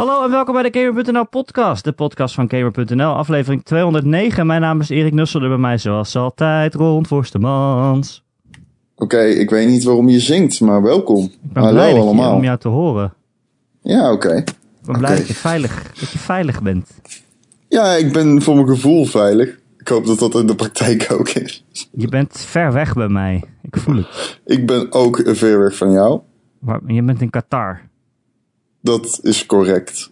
Hallo en welkom bij de Gamer.nl podcast, de podcast van Gamer.nl, aflevering 209. Mijn naam is Erik Nussel en bij mij zoals altijd Ron Forstemans. Oké, ik weet niet waarom je zingt, maar welkom. Ik ben Hallo blij dat je- allemaal. om jou te horen. Ja, oké. Ik ben blij dat je, veilig, dat je veilig bent. Ja, ik ben voor mijn gevoel veilig. Ik hoop dat dat in de praktijk ook is. Je bent ver weg bij mij. Ik voel het. Ik ben ook ver weg van jou. Maar je bent in Qatar. Dat is correct.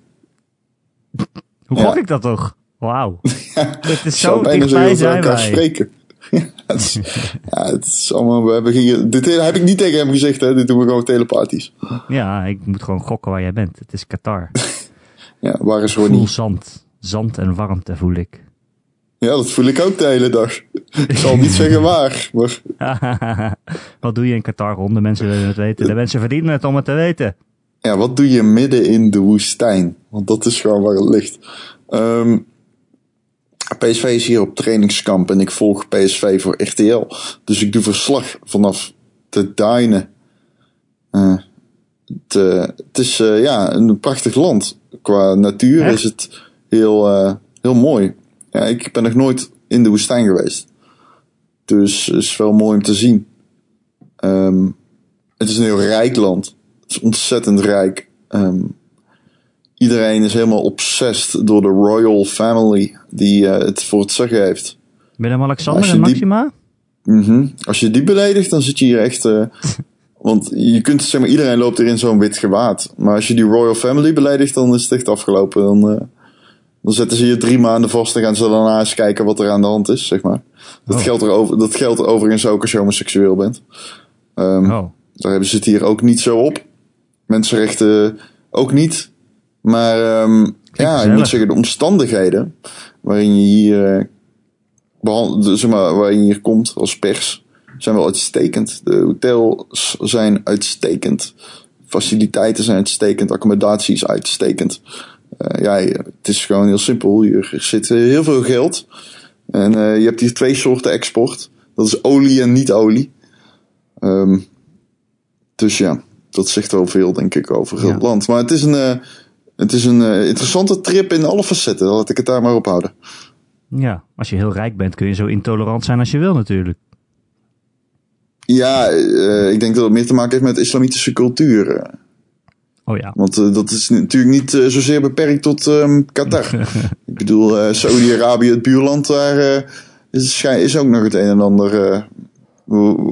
Hoe Ja. gok ik dat toch? Wauw. Het is zo dichtbij zijn wij. spreken. Ja, het is, ja, het is allemaal... We hebben hier, dit heb ik niet tegen hem gezegd, hè. Dit doen we gewoon telepathisch. Ja, ik moet gewoon gokken waar jij bent. Het is Qatar. Ja, waar is Ik voel Ronnie? zand. Zand en warmte voel ik. Ja, dat voel ik ook de hele dag. Ik zal niet zeggen waar, maar... Wat doe je in Qatar, Ron? De mensen willen het weten. De mensen verdienen het om het te weten. Ja, wat doe je midden in de woestijn? Want dat is gewoon waar het ligt. Ehm, PSV is hier op trainingskamp en ik volg PSV voor RTL. Dus ik doe verslag vanaf de Duinen. Het, eh, het is eh, ja, een prachtig land. Qua natuur Echt? is het heel, eh, heel mooi. Ja, ik ben nog nooit in de woestijn geweest. Dus het is wel mooi om te zien. Ehm, het is een heel rijk land. Het is ontzettend rijk. Ehm, iedereen is helemaal obsessed door de royal family die eh, het voor het zeggen heeft. Willem-Alexander en die- Maxima? Mhm. Als je die beledigt, dan zit je hier echt. eh, want je kunt zeg maar, iedereen loopt er in zo'n wit gewaad. Maar als je die royal family beledigt, dan is het echt afgelopen. Dan, eh, dan zetten ze je drie maanden vast en gaan ze daarna eens kijken wat er aan de hand is, zeg maar. Dat, Oh. geldt, er over, dat geldt overigens ook als je homoseksueel bent. Oh. Daar hebben ze het hier ook niet zo op. Mensenrechten ook niet. Maar ehm, ja, ik moet zeggen, de omstandigheden waarin je hier, eh, zeg maar, waarin je hier komt als pers, zijn wel uitstekend. De hotels zijn uitstekend. Faciliteiten zijn uitstekend. Accommodatie is uitstekend. Eh, ja, het is gewoon heel simpel. Hier zit eh, heel veel geld. En je hebt hier twee soorten export. Dat is olie en niet olie. Ehm, dus ja, dat zegt wel veel, denk ik, over het land. Maar het is een, eh, het is een eh, interessante trip in alle facetten. Laat ik het daar maar op houden. Ja, als je heel rijk bent kun je zo intolerant zijn als je wil natuurlijk. Ja, eh, ik denk dat het meer te maken heeft met islamitische cultuur. Oh ja. Want dat is natuurlijk niet zozeer beperkt tot ehm, Qatar. ik bedoel, Saudi-Arabië, het buurland, daar is, is ook nog het een en ander.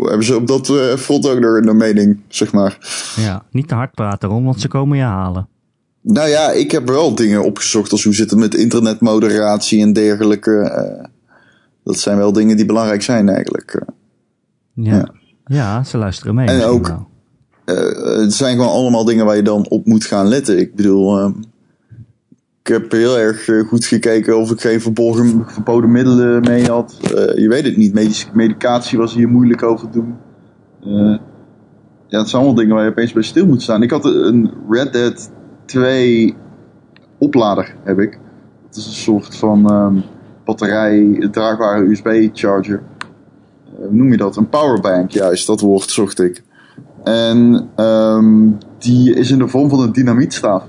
Hebben ze op dat eh, front ook nog een mening, zeg maar. ja. Niet te hard praten, Ron, want ze komen je halen. Nou ja, ik heb wel dingen opgezocht als hoe zit het met internetmoderatie en dergelijke. eh. dat zijn wel dingen die belangrijk zijn eigenlijk. eh. Ja. Ja. Ja, ze luisteren mee. En ook- het zijn gewoon allemaal dingen waar je dan op moet gaan letten. Ik bedoel, ik heb heel erg eh, goed gekeken of ik geen verborgen, verboden middelen mee had. Eh, je weet het niet. Medicatie was hier moeilijk over te doen. Eh, ja, het zijn allemaal dingen waar je opeens bij stil moet staan. Ik had een Red Dead 2 oplader, heb ik. Dat is een soort van ehm, batterij, draagbare USB-charger. hoe noem je dat? Een powerbank, juist, dat woord zocht ik. En ehm, die is in de vorm van een dynamietstaaf.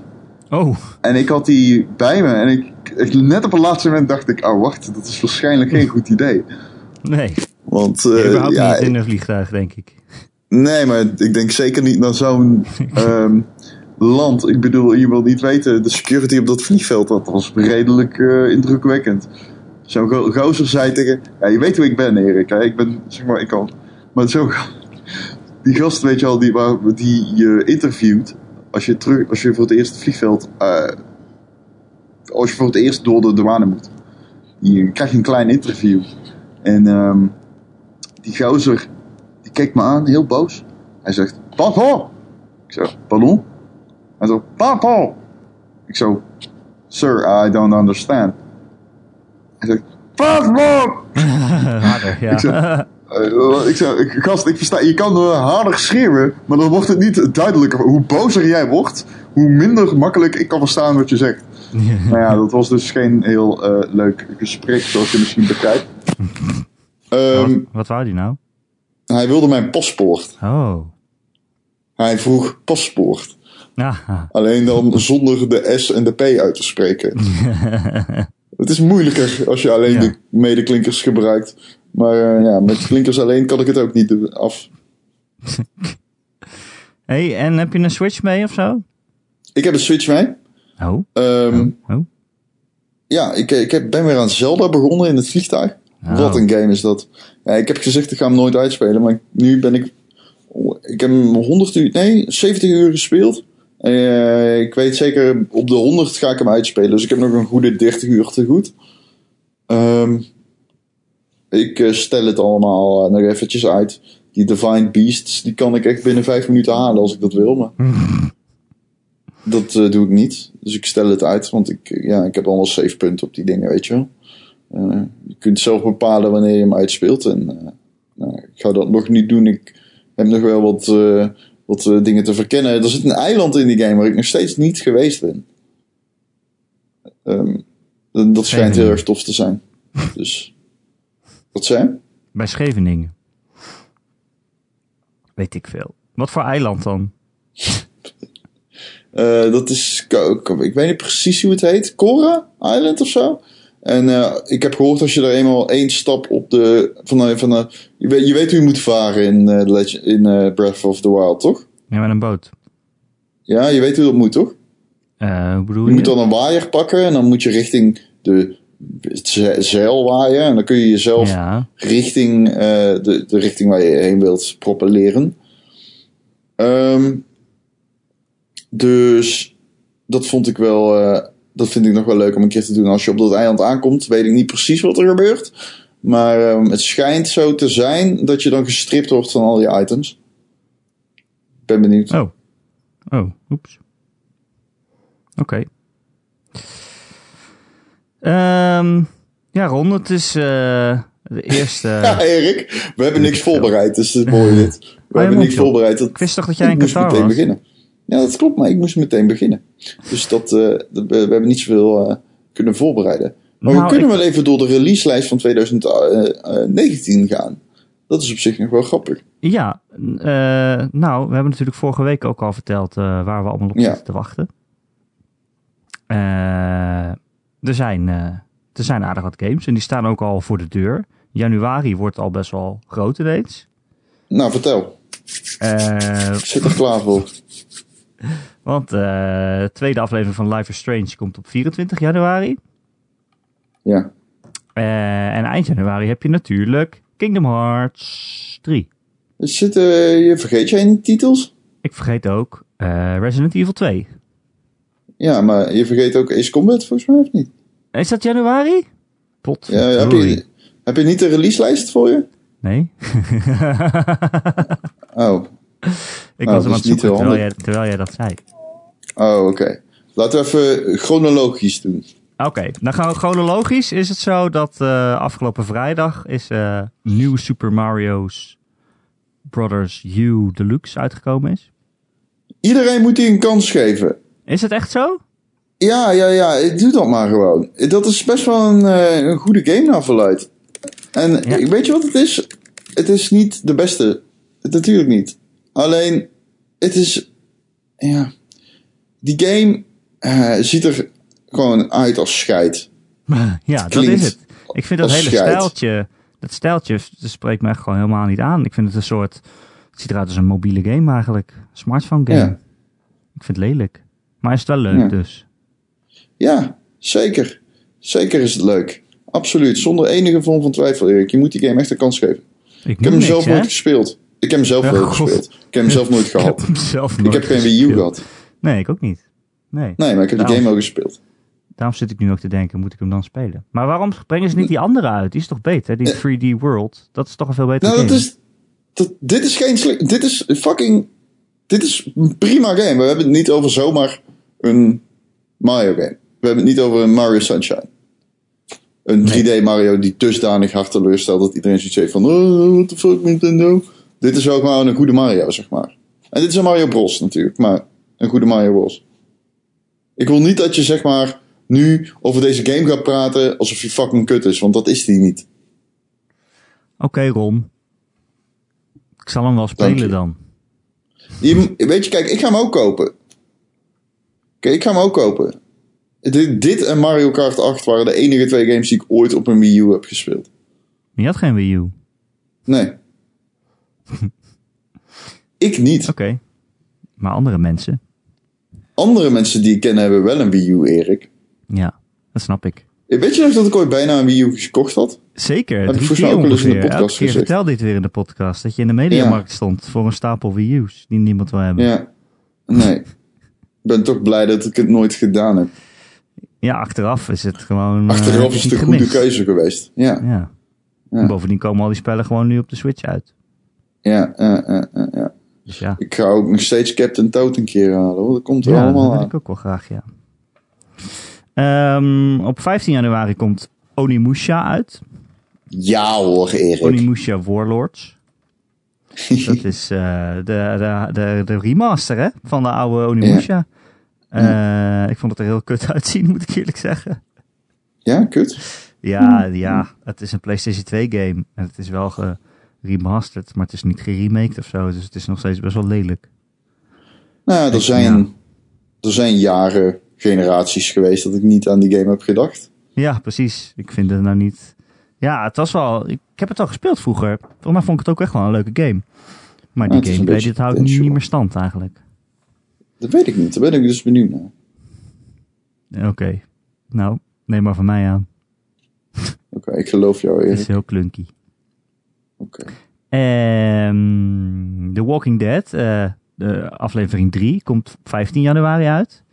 Oh, En ik had die bij me en ik, ik- net op het laatste moment dacht ik, oh wacht, dat is waarschijnlijk geen goed idee. nee. Want Überhaupt ja, niet in een vliegtuig, denk ik. nee, maar ik denk zeker niet naar zo'n ehm, land. Ik bedoel, je wil niet weten, de security op dat vliegveld, dat was redelijk eh, indrukwekkend. Zo'n go gozer zei tegen, ja, je weet hoe ik ben Erik, hè? ik ben, zeg maar, ik kan, maar zo, die gast weet je al, die, waar, die je interviewt, als je, terug, als je voor het eerst het vliegveld, eh, als je voor het eerst door de douane moet. Je krijgt een klein interview. En ehm, die gozer, die kijkt me aan, heel boos. Hij zegt, papa! Ik zo, pardon? Hij zo, papa! Ik zo, sir, I don't understand. Hij zegt, papa! Ja. Ik ik zeg, ik- gast, ik versta, je kan eh, harder schreeuwen, maar dan wordt het niet duidelijker. Hoe bozer jij wordt, hoe minder makkelijk ik kan verstaan wat je zegt. Nou ja, dat was dus geen heel eh, leuk gesprek, zoals je misschien bekijkt. Ehm, wat, wat wou die nou? hij wilde mijn paspoort. Oh. Hij vroeg paspoort. Ah, Alleen dan zonder de S en de P uit te spreken. Het is moeilijker als je alleen Ja. de medeklinkers gebruikt. Maar eh, ja, met klinkers alleen kan ik het ook niet af. hey, en heb je een Switch mee of zo? Ik heb een Switch mee. Oh, Ehm, oh. Ja, ik, ik heb, ben weer aan Zelda begonnen in het vliegtuig. Oh. Wat een game is dat. Ja, ik heb gezegd, ik ga hem nooit uitspelen. Maar nu ben ik... Ik heb hem 100 uur... Nee, 70 uur gespeeld. Eh, ik weet zeker, op de 100 ga ik hem uitspelen. Dus ik heb nog een goede 30 uur te goed. Ehm, ik eh, stel het allemaal eh, nog eventjes uit. Die Divine Beasts, die kan ik echt binnen 5 minuten halen als ik dat wil. Maar dat eh, doe ik niet. Dus ik stel het uit, want ik, ja, ik heb allemaal save punten op die dingen, weet je wel. Je kunt zelf bepalen wanneer je hem uitspeelt. En nou, ik ga dat nog niet doen. Ik heb nog wel wat, wat dingen te verkennen. Er zit een eiland in die game waar ik nog steeds niet geweest ben. Ehm, dat dat schijnt heel erg tof te zijn. Dus, wat zei je? Bij Scheveningen. Weet ik veel. Wat voor eiland dan? Eh, dat is, ik weet niet precies hoe het heet. Cora Island of zo. En eh, ik heb gehoord als je er eenmaal één stap op de. Van, de- van, de- je, weet, je weet hoe je moet varen in, eh, Legend- in Breath of the Wild, toch? Ja, met een boot. Ja, je weet hoe dat moet, toch? Je moet dan een waaier pakken en dan moet je richting de zeil waaien. En dan kun je jezelf Ja. richting eh, de, de richting waar je heen wilt propelleren. Ehm, dus dat vond ik wel. eh, dat vind ik nog wel leuk om een keer te doen. Als je op dat eiland aankomt, weet ik niet precies wat er gebeurt. Maar ehm, het schijnt zo te zijn dat je dan gestript wordt van al die items. Ben benieuwd. Oh. Oh, oeps. Oké. Ehm, ja, Ron, het is eh, de eerste... Ja, Erik, we hebben niks voorbereid, dus het is mooi dit. We je hebben niks voorbereid. Dat, Ik wist toch dat jij in Qatar meteen was? beginnen. Ja, dat klopt, maar ik moest meteen beginnen. Dus dat, eh, dat- we, we hebben niet zoveel eh, kunnen voorbereiden. Maar Nou, we kunnen ik- wel even door de releaselijst van 2019 gaan. Dat is op zich nog wel grappig. Ja, nou, we hebben natuurlijk vorige week ook al verteld waar we allemaal op Ja. zitten te wachten. Eh, er, zijn, eh, er zijn aardig wat games en die staan ook al voor de deur. Januari wordt al best wel groot ineens. Nou, vertel. Eh, Ik zit er klaar voor. want eh, de tweede aflevering van Life is Strange komt op 24 januari. Ja. En eind januari heb je natuurlijk Kingdom Hearts 3. Dus zit, je vergeet jij niet titels? Ik vergeet ook Resident Evil 2. Ja, maar je vergeet ook Ace Combat volgens mij, of niet? Is dat januari? Pot. Ja, heb, je, heb je niet de releaselijst voor je? Nee. Oh, Ik Nou, was hem aan dat het zoeken terwijl jij, terwijl jij dat zei. oh oké. Laten we even chronologisch doen. Oké, dan gaan we chronologisch. Is het zo dat eh, afgelopen vrijdag is eh nieuw Super Mario's Brothers U Deluxe uitgekomen is? Iedereen moet die een kans geven. Is het echt zo? Ja, ja, ja, doe dat maar gewoon. Dat is best wel een, eh, een goede game naar verluidt. En Ja. weet je wat het is? Het is niet de beste. Het, natuurlijk niet. Alleen, het is... Ja... Die game eh, ziet er gewoon uit als scheid. ja, dat Klinkt is het. Ik vind dat hele scheid. stijltje, dat stijltje dat spreekt me echt gewoon helemaal niet aan. Ik vind het een soort, het ziet eruit als een mobiele game eigenlijk. Smartphone game. Ja. Ik vind het lelijk. Maar is het wel leuk Ja. dus. Ja, zeker. Zeker is het leuk. Absoluut. Zonder enige vorm van twijfel, Erik. Je moet die game echt een kans geven. Ik, Ik heb hem zelf hè? nooit gespeeld. Ik heb hem zelf Ja, nooit God. gespeeld. Ik heb hem zelf nooit Ik gehad. heb Ik heb geen Wii U gehad. Nee, ik ook niet. Nee. Nee, maar ik heb de Nou. game wel gespeeld. Daarom zit ik nu ook te denken, moet ik hem dan spelen? Maar waarom brengen ze niet die andere uit? Die is toch beter, die 3D World? Dat is toch een veel beter Nou, dat game? is. Dat, dit is geen. Dit is fucking. Dit is een prima game. We hebben het niet over zomaar een Mario game. We hebben het niet over een Mario Sunshine. Een 3D Mario die dusdanig hard teleurstelt dat iedereen zoiets heeft van. Oh, what the fuck, Nintendo? Dit is ook maar een goede Mario, zeg maar. En dit is een Mario Bros natuurlijk, maar een goede Mario Bros. Ik wil niet dat je zeg maar nu over deze game gaat praten alsof je fucking kut is, want dat is die niet. Oké, Ron. Ik zal hem wel spelen dan. Je, weet je, kijk, ik ga hem ook kopen. Oké, ik ga hem ook kopen. Dit, dit en Mario Kart 8 waren de enige twee games die ik ooit op een Wii U heb gespeeld. Je had geen Wii U. Oké. Nee. ik niet. Maar andere mensen, Andere mensen die ik ken hebben wel een Wii U, Erik. ja, dat snap ik. Weet je nog dat ik ooit bijna een Wii U gekocht had? Zeker, drie volgens mij keer ook eens in de podcast Elke keer vertel dit weer in de podcast. Dat je in de mediamarkt stond voor een stapel Wii U's die niemand wil hebben. Ja, Ja. Nee. Ik ben toch blij dat ik het nooit gedaan heb. Achteraf is het gewoon... eh, Achteraf is het een goede keuze geweest. Ja. Ja. Ja. En bovendien komen al die spellen gewoon nu op de Switch uit. Ja, ja, ja, ja, ja. Dus ja, Ik ga ook nog steeds Captain Toad een keer halen. Hoor. Dat komt er ja allemaal dat wil aan. ik ook wel graag, ja. Ehm, op 15 januari komt Onimusha uit. Ja hoor, Erik. Onimusha Warlords. Dat is eh, de, de, de, de remaster hè, van de oude Onimusha. Eh, ik vond het er heel kut uitzien, moet ik eerlijk zeggen. ja, kut. Ja, ja, het is een PlayStation 2 game. En het is wel geremasterd, maar het is niet geremaked of zo. Dus het is nog steeds best wel lelijk. Nou, er zijn, ja. er zijn jaren, generaties geweest dat ik niet aan die game heb gedacht. Ja, precies. Ik vind het nou niet... Ja, het was wel... Ik, heb het al gespeeld vroeger. Volgens mij vond ik het ook echt wel een leuke game. Maar die beetje dit houdt niet meer stand eigenlijk. Dat weet ik niet. Daar ben ik dus benieuwd naar. Oké. Nou, neem maar van mij aan. Oké, ik geloof jou, Het Erik. is heel clunky. Oké. Ehm The Walking Dead, eh, de aflevering 3, komt op 15 januari uit.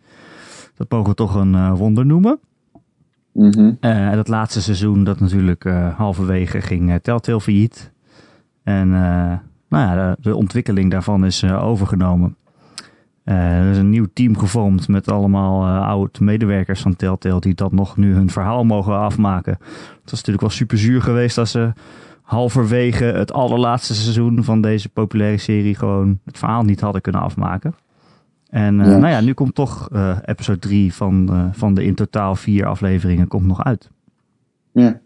Dat mogen we toch een eh, wonder noemen. Mhm. Eh, dat laatste seizoen, dat natuurlijk halverwege ging Telltale failliet. En nou ja, de, de ontwikkeling daarvan is overgenomen. Eh, er is een nieuw team gevormd met allemaal eh oud medewerkers van Telltale die dat nog nu hun verhaal mogen afmaken. Het was natuurlijk wel super zuur geweest als ze halverwege het allerlaatste seizoen van deze populaire serie gewoon het verhaal niet hadden kunnen afmaken. En eh, nou ja, nu komt toch episode 3 van, van de in totaal vier afleveringen komt nog uit. Ja.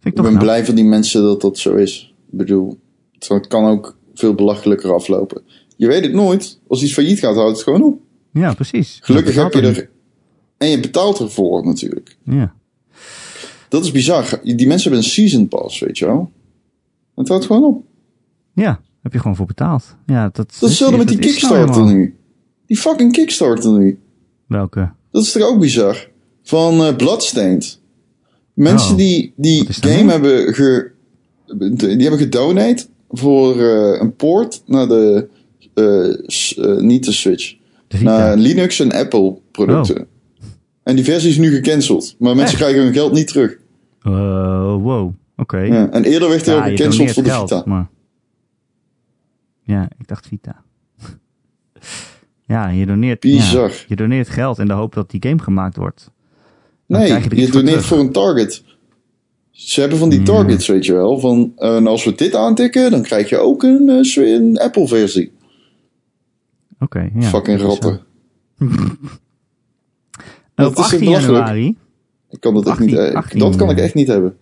Vind ik ben blij voor die mensen dat dat zo is. Ik bedoel, het kan ook veel belachelijker aflopen. Je weet het nooit. Als iets failliet gaat, houdt het gewoon op. Ja, precies. Gelukkig heb je er... En je betaalt ervoor natuurlijk. Ja. Dat is bizar. Die mensen hebben een season pass, weet je wel. Het houdt gewoon op. ja, heb je gewoon voor betaald. Ja, dat, Dat is hetzelfde met die nou Kickstarter nu. Die fucking Kickstarter nu. Welke? Dat is toch ook bizar? Van eh Bloodstained. Mensen Oh, die die game hebben, ge, die hebben gedonate voor eh, een port naar de, eh, eh, niet de Switch, De naar Linux en Apple producten. En die versie is nu gecanceld. Maar mensen Echt? krijgen hun geld niet terug. Eh, wow, oké. Ja. En eerder werd hij Ja, ook gecanceld voor de geld, Vita. Maar... Ja, ik dacht Vita. ja, je doneert, Bizar. ja, je doneert geld in de hoop dat die game gemaakt wordt. Dan Nee, je er doneert voor een target. Ze hebben van die targets, weet je wel. Van, als we dit aantikken, dan krijg je ook een, een Apple-versie. Oké, ja. Fucking ratten. Op is zo 18 belachelijk. januari. Ik kan dat echt 18, niet. eh, 18, dat kan ik eh. echt niet hebben.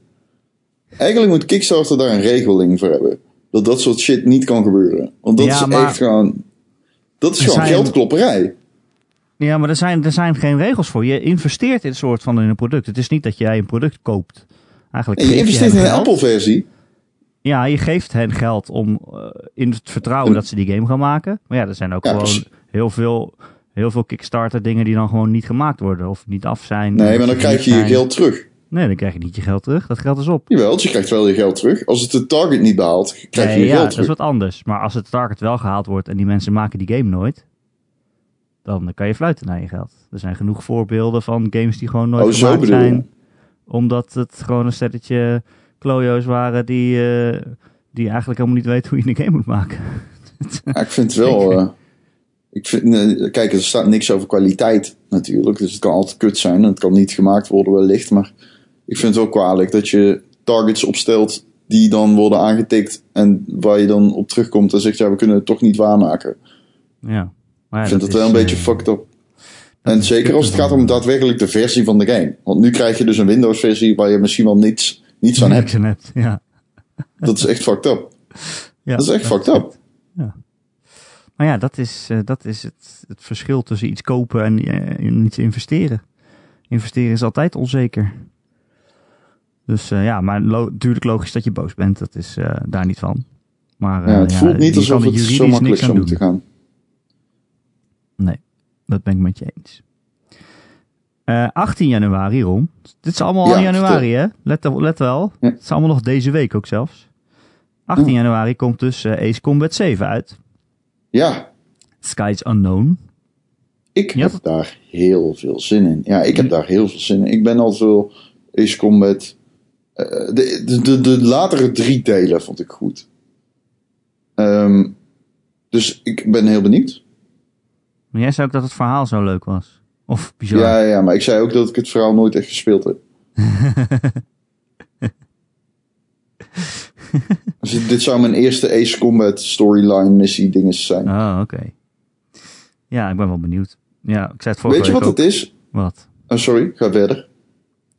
Eigenlijk moet Kickstarter daar een regeling voor hebben. Dat dat soort shit niet kan gebeuren. Want dat Ja, is maar- echt gewoon. Dat is gewoon zijn- geldklopperij. Ja, maar er zijn, er zijn geen regels voor. Je investeert in een soort van in een product. Het is niet dat jij een product koopt. Eigenlijk En je investeert in een. Apple-versie. Ja, je geeft hen geld om eh, in het vertrouwen En- dat ze die game gaan maken. Maar ja, er zijn ook Ja, gewoon heel veel, heel veel Kickstarter dingen die dan gewoon niet gemaakt worden. Of niet af zijn. Nee, of maar dan krijg je je geld terug. Nee, dan krijg je niet je geld terug. Dat geld is op. Jawel, dus je krijgt wel je geld terug. Als het de target niet behaalt, krijg je Nee, je ja, geld dat is terug. wat anders. Maar als het target wel gehaald wordt en die mensen maken die game nooit, dan kan je fluiten naar je geld. Er zijn genoeg voorbeelden van games die gewoon nooit Oh, gemaakt zijn. Omdat het gewoon een stelletje klojo's waren die, eh, die eigenlijk helemaal niet weten hoe je een game moet maken. Ja, ik vind het wel. ik vind, eh, kijk, er staat niks over kwaliteit natuurlijk. Dus het kan altijd kut zijn. En het kan niet gemaakt worden wellicht. Maar ik vind het wel kwalijk dat je targets opstelt die dan worden aangetikt. En waar je dan op terugkomt en zegt, ja, we kunnen het toch niet waarmaken. Ja. Maar ja, ik vind dat het wel een beetje eh, fucked up. En zeker als het gaat om daadwerkelijk de versie van de game. Want nu krijg je dus een Windows versie waar je misschien wel niets, niets aan hebt. niks aan hebt. Ja. Dat is echt fucked up. Ja, Dat is echt fucked up. Maar ja, dat is, eh, dat is het, het verschil tussen iets kopen en, en iets investeren. Investeren is altijd onzeker. Dus eh, ja, maar lo- natuurlijk logisch dat je boos bent. Dat is daar niet van. Maar Ja, het voelt niet alsof het zo makkelijk zou doen. moeten gaan. Nee, dat ben ik met je eens. Eh 18 januari, Ron. Dit is allemaal Ja, al januari, hè? Let, let wel. Ja. Het is allemaal nog deze week ook zelfs. 18 januari komt dus eh, Ace Combat 7 uit. Ja, Skies Unknown. ik Ja, heb daar heel veel zin in. Ja, ik heb daar heel veel zin in. Ik ben al zo Ace Combat. eh, de, de, de, de latere drie delen vond ik goed. Ehm, dus ik ben heel benieuwd. Maar jij zei ook dat het verhaal zo leuk was. Of bizar. Ja, ja, maar ik zei ook dat ik het verhaal nooit echt gespeeld heb. dus dit zou mijn eerste Ace Combat storyline missie dinges zijn. Oh, oké. Ja, ik ben wel benieuwd. Ja, ik zei het vorige Weet je wat ook. het is? Wat? Oh, sorry, ga verder.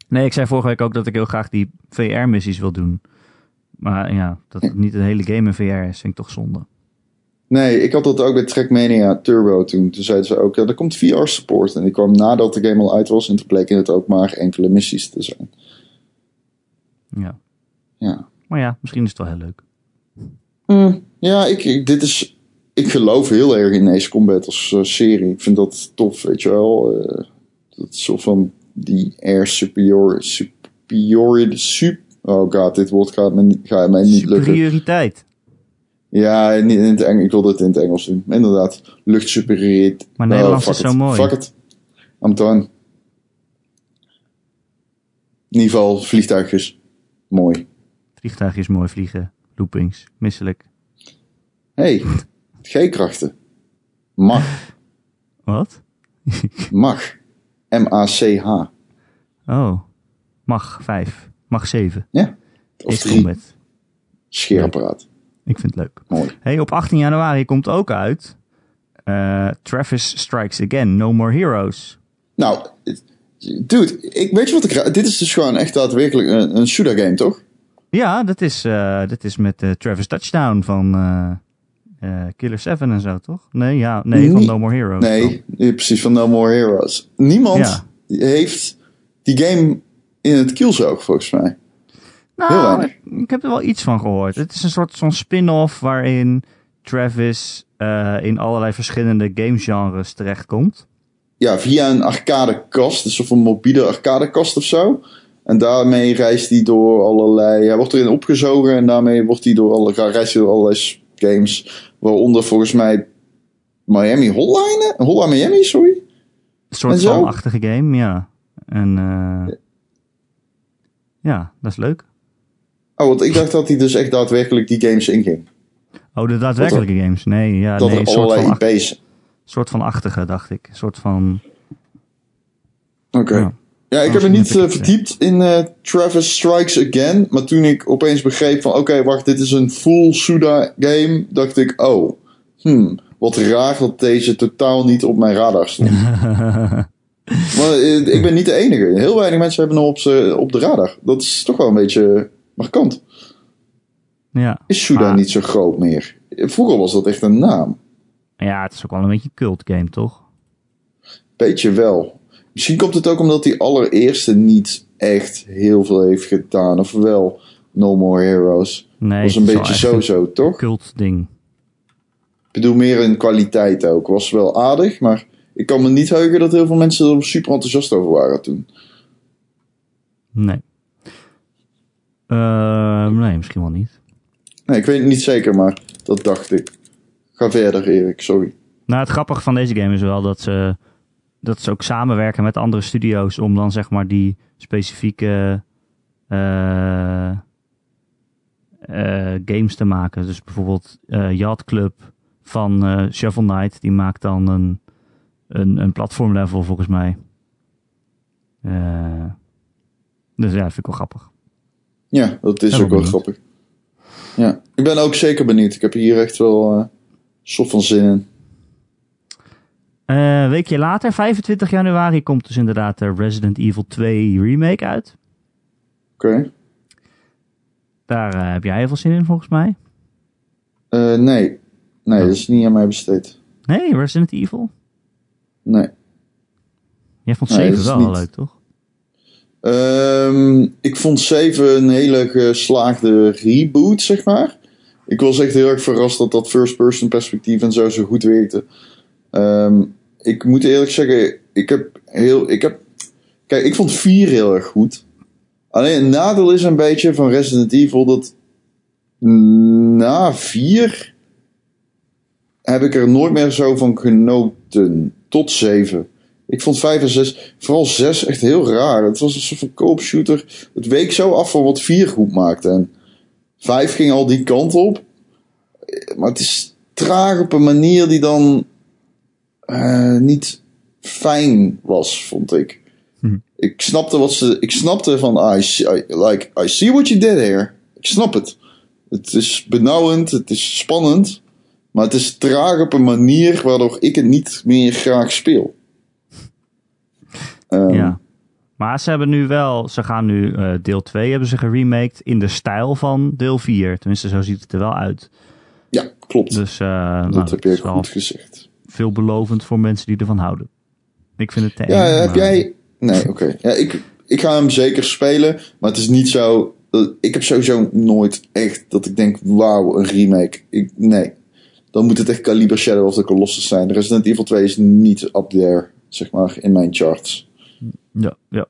Nee, ik zei vorige week ook dat ik heel graag die VR-missies wil doen. Maar ja, dat het niet de hele game in VR is, vind ik toch zonde. Nee, ik had dat ook bij Trackmania Turbo toen. Toen zeiden ze ook, ja, er komt VR support. En ik kwam nadat de game al uit was en toen bleken het ook maar enkele missies te zijn. Ja. Ja, Maar ja, misschien is het wel heel leuk. ja ik, ik- dit is, ik geloof heel erg in Ace Combat als eh, serie. Ik vind dat tof, weet je wel. Eh, dat is zo van die air superior, superior, sup, oh god, dit woord gaat, me, niet- gaat mij niet lukken. Superioriteit. Ja, niet in het Engels. Ik wilde het in het Engels doen. Inderdaad, luchtsuperioriteit. Maar Nederlands fuck is zo it. mooi. Fuck it. I'm done. In ieder geval, vliegtuigjes. Mooi. Vliegtuigjes mooi vliegen. Loopings. Misselijk. hey, G-krachten. Mag. Wat? Mag. M-A-C-H. Oh. Mag 5. Mag 7. Ja. Of Ace drie. Ik vind het leuk. Mooi. Hey, op 18 januari komt ook uit... eh, Travis Strikes Again. No More Heroes. Nou, dude, ik, weet je wat ik... Dit is dus gewoon echt daadwerkelijk een, een shooter game, toch? Ja, dat is, eh, dat is met eh, Travis Touchdown van eh, Killer 7 en zo, toch? Nee, ja, nee, van. No More Heroes. Nee, ja, precies, van No More Heroes. Niemand Ja. heeft die game in het kielzoog, volgens mij. Nou, ik, heb er wel iets van gehoord. Het is een soort zo'n spin-off waarin Travis eh, in allerlei verschillende gamegenres terechtkomt. Ja, via een arcadekast, dus of een mobiele arcadekast of zo. En daarmee reist hij door allerlei... Hij wordt erin opgezogen en daarmee wordt hij door alle, reist hij door allerlei games. Waaronder volgens mij Miami Hotline? Hotline Miami, sorry? Een soort En zo? van achtige game, ja. En eh, ja, dat is leuk. Oh, want ik dacht dat hij dus echt daadwerkelijk die games inging. Oh, de daadwerkelijke games. Nee, ja, Dat nee, er een soort allerlei van, IP's... soort van achtige, dacht ik. Een soort van... Oké. Ja. Ja, ik heb me niet eh, verdiept in eh, Travis Strikes Again. Maar toen ik opeens begreep van... Oké, wacht, dit is een full Suda game. Dacht ik, oh... Hmm, wat raar dat deze totaal niet op mijn radar stond. maar eh, ik ben niet de enige. Heel weinig mensen hebben hem op, ze- op de radar. Dat is toch wel een beetje markant. ja. Is Suda Maar- niet zo groot meer? Vroeger was dat echt een naam. ja, het is ook wel een beetje een cult game, toch? Beetje wel. Misschien komt het ook omdat die allereerste niet echt heel veel heeft gedaan. Of wel, No More Heroes. Nee, was een beetje zo-zo, toch? een cult ding. Ik bedoel, meer in kwaliteit ook. Was wel aardig, maar ik kan me niet heugen dat heel veel mensen er super enthousiast over waren toen. Nee. Eh, nee, misschien wel niet. Nee, ik weet het niet zeker, maar dat dacht ik. Ga verder, Erik, sorry. Nou, het grappige van deze game is wel dat ze, dat ze ook samenwerken met andere studio's om dan zeg maar die specifieke eh, eh, games te maken. Dus bijvoorbeeld eh Yacht Club van Shovel Knight, die maakt dan een, een, een platformlevel volgens mij. Dus ja, vind ik wel grappig. Ja, dat is Ja, ook wel benieuwd. grappig. Ja, ik ben ook zeker benieuwd. Ik heb hier echt wel eh soort van zin in. Eh, een weekje later, 25 januari, komt dus inderdaad de Resident Evil 2 remake uit. Oké. Daar eh, heb jij heel veel zin in volgens mij. Eh, nee. Nee, dat is niet aan mij besteed. Nee, Resident Evil? Nee. Jij vond Nee, 7 dat is wel niet- leuk, toch? Ehm, ik vond 7 een hele geslaagde reboot, zeg maar. Ik was echt heel erg verrast dat dat first-person perspectief en zo zo goed werkte. Ehm, ik moet eerlijk zeggen, ik heb heel. Ik heb, kijk, ik vond 4 heel erg goed. Alleen een nadeel is een beetje van Resident Evil dat na 4 heb ik er nooit meer zo van genoten. Tot 7. Ik vond 5 en 6, vooral 6, echt heel raar. Het was een soort van co-op shooter. Het week zo af van wat 4 goed maakte. En 5 ging al die kant op. Maar het is traag op een manier die dan eh, niet fijn was, vond ik. Hm. Ik snapte wat ze. Ik snapte van. ah, I see, I, like, I see what you did here. Ik snap het. Het is benauwend, het is spannend. Maar het is traag op een manier waardoor ik het niet meer graag speel. Ehm, Ja. Maar ze hebben nu wel, ze gaan nu eh, deel 2 hebben ze geremaked in de stijl van deel 4. Tenminste, zo ziet het er wel uit. ja, klopt. Dus eh nou, dat heb je is wel goed gezegd. veelbelovend voor mensen die ervan houden. Ik vind het te Ja, eng, heb maar- jij. Nee, oké. Ja, ik, ik ga hem zeker spelen. Maar het is niet zo. dat- Ik heb sowieso nooit echt dat ik denk: wauw, een remake. Ik, nee. Dan moet het echt Caliber Shadow of the Colossus zijn. Resident Evil 2 is niet up there, zeg maar, in mijn charts. Ja, ja.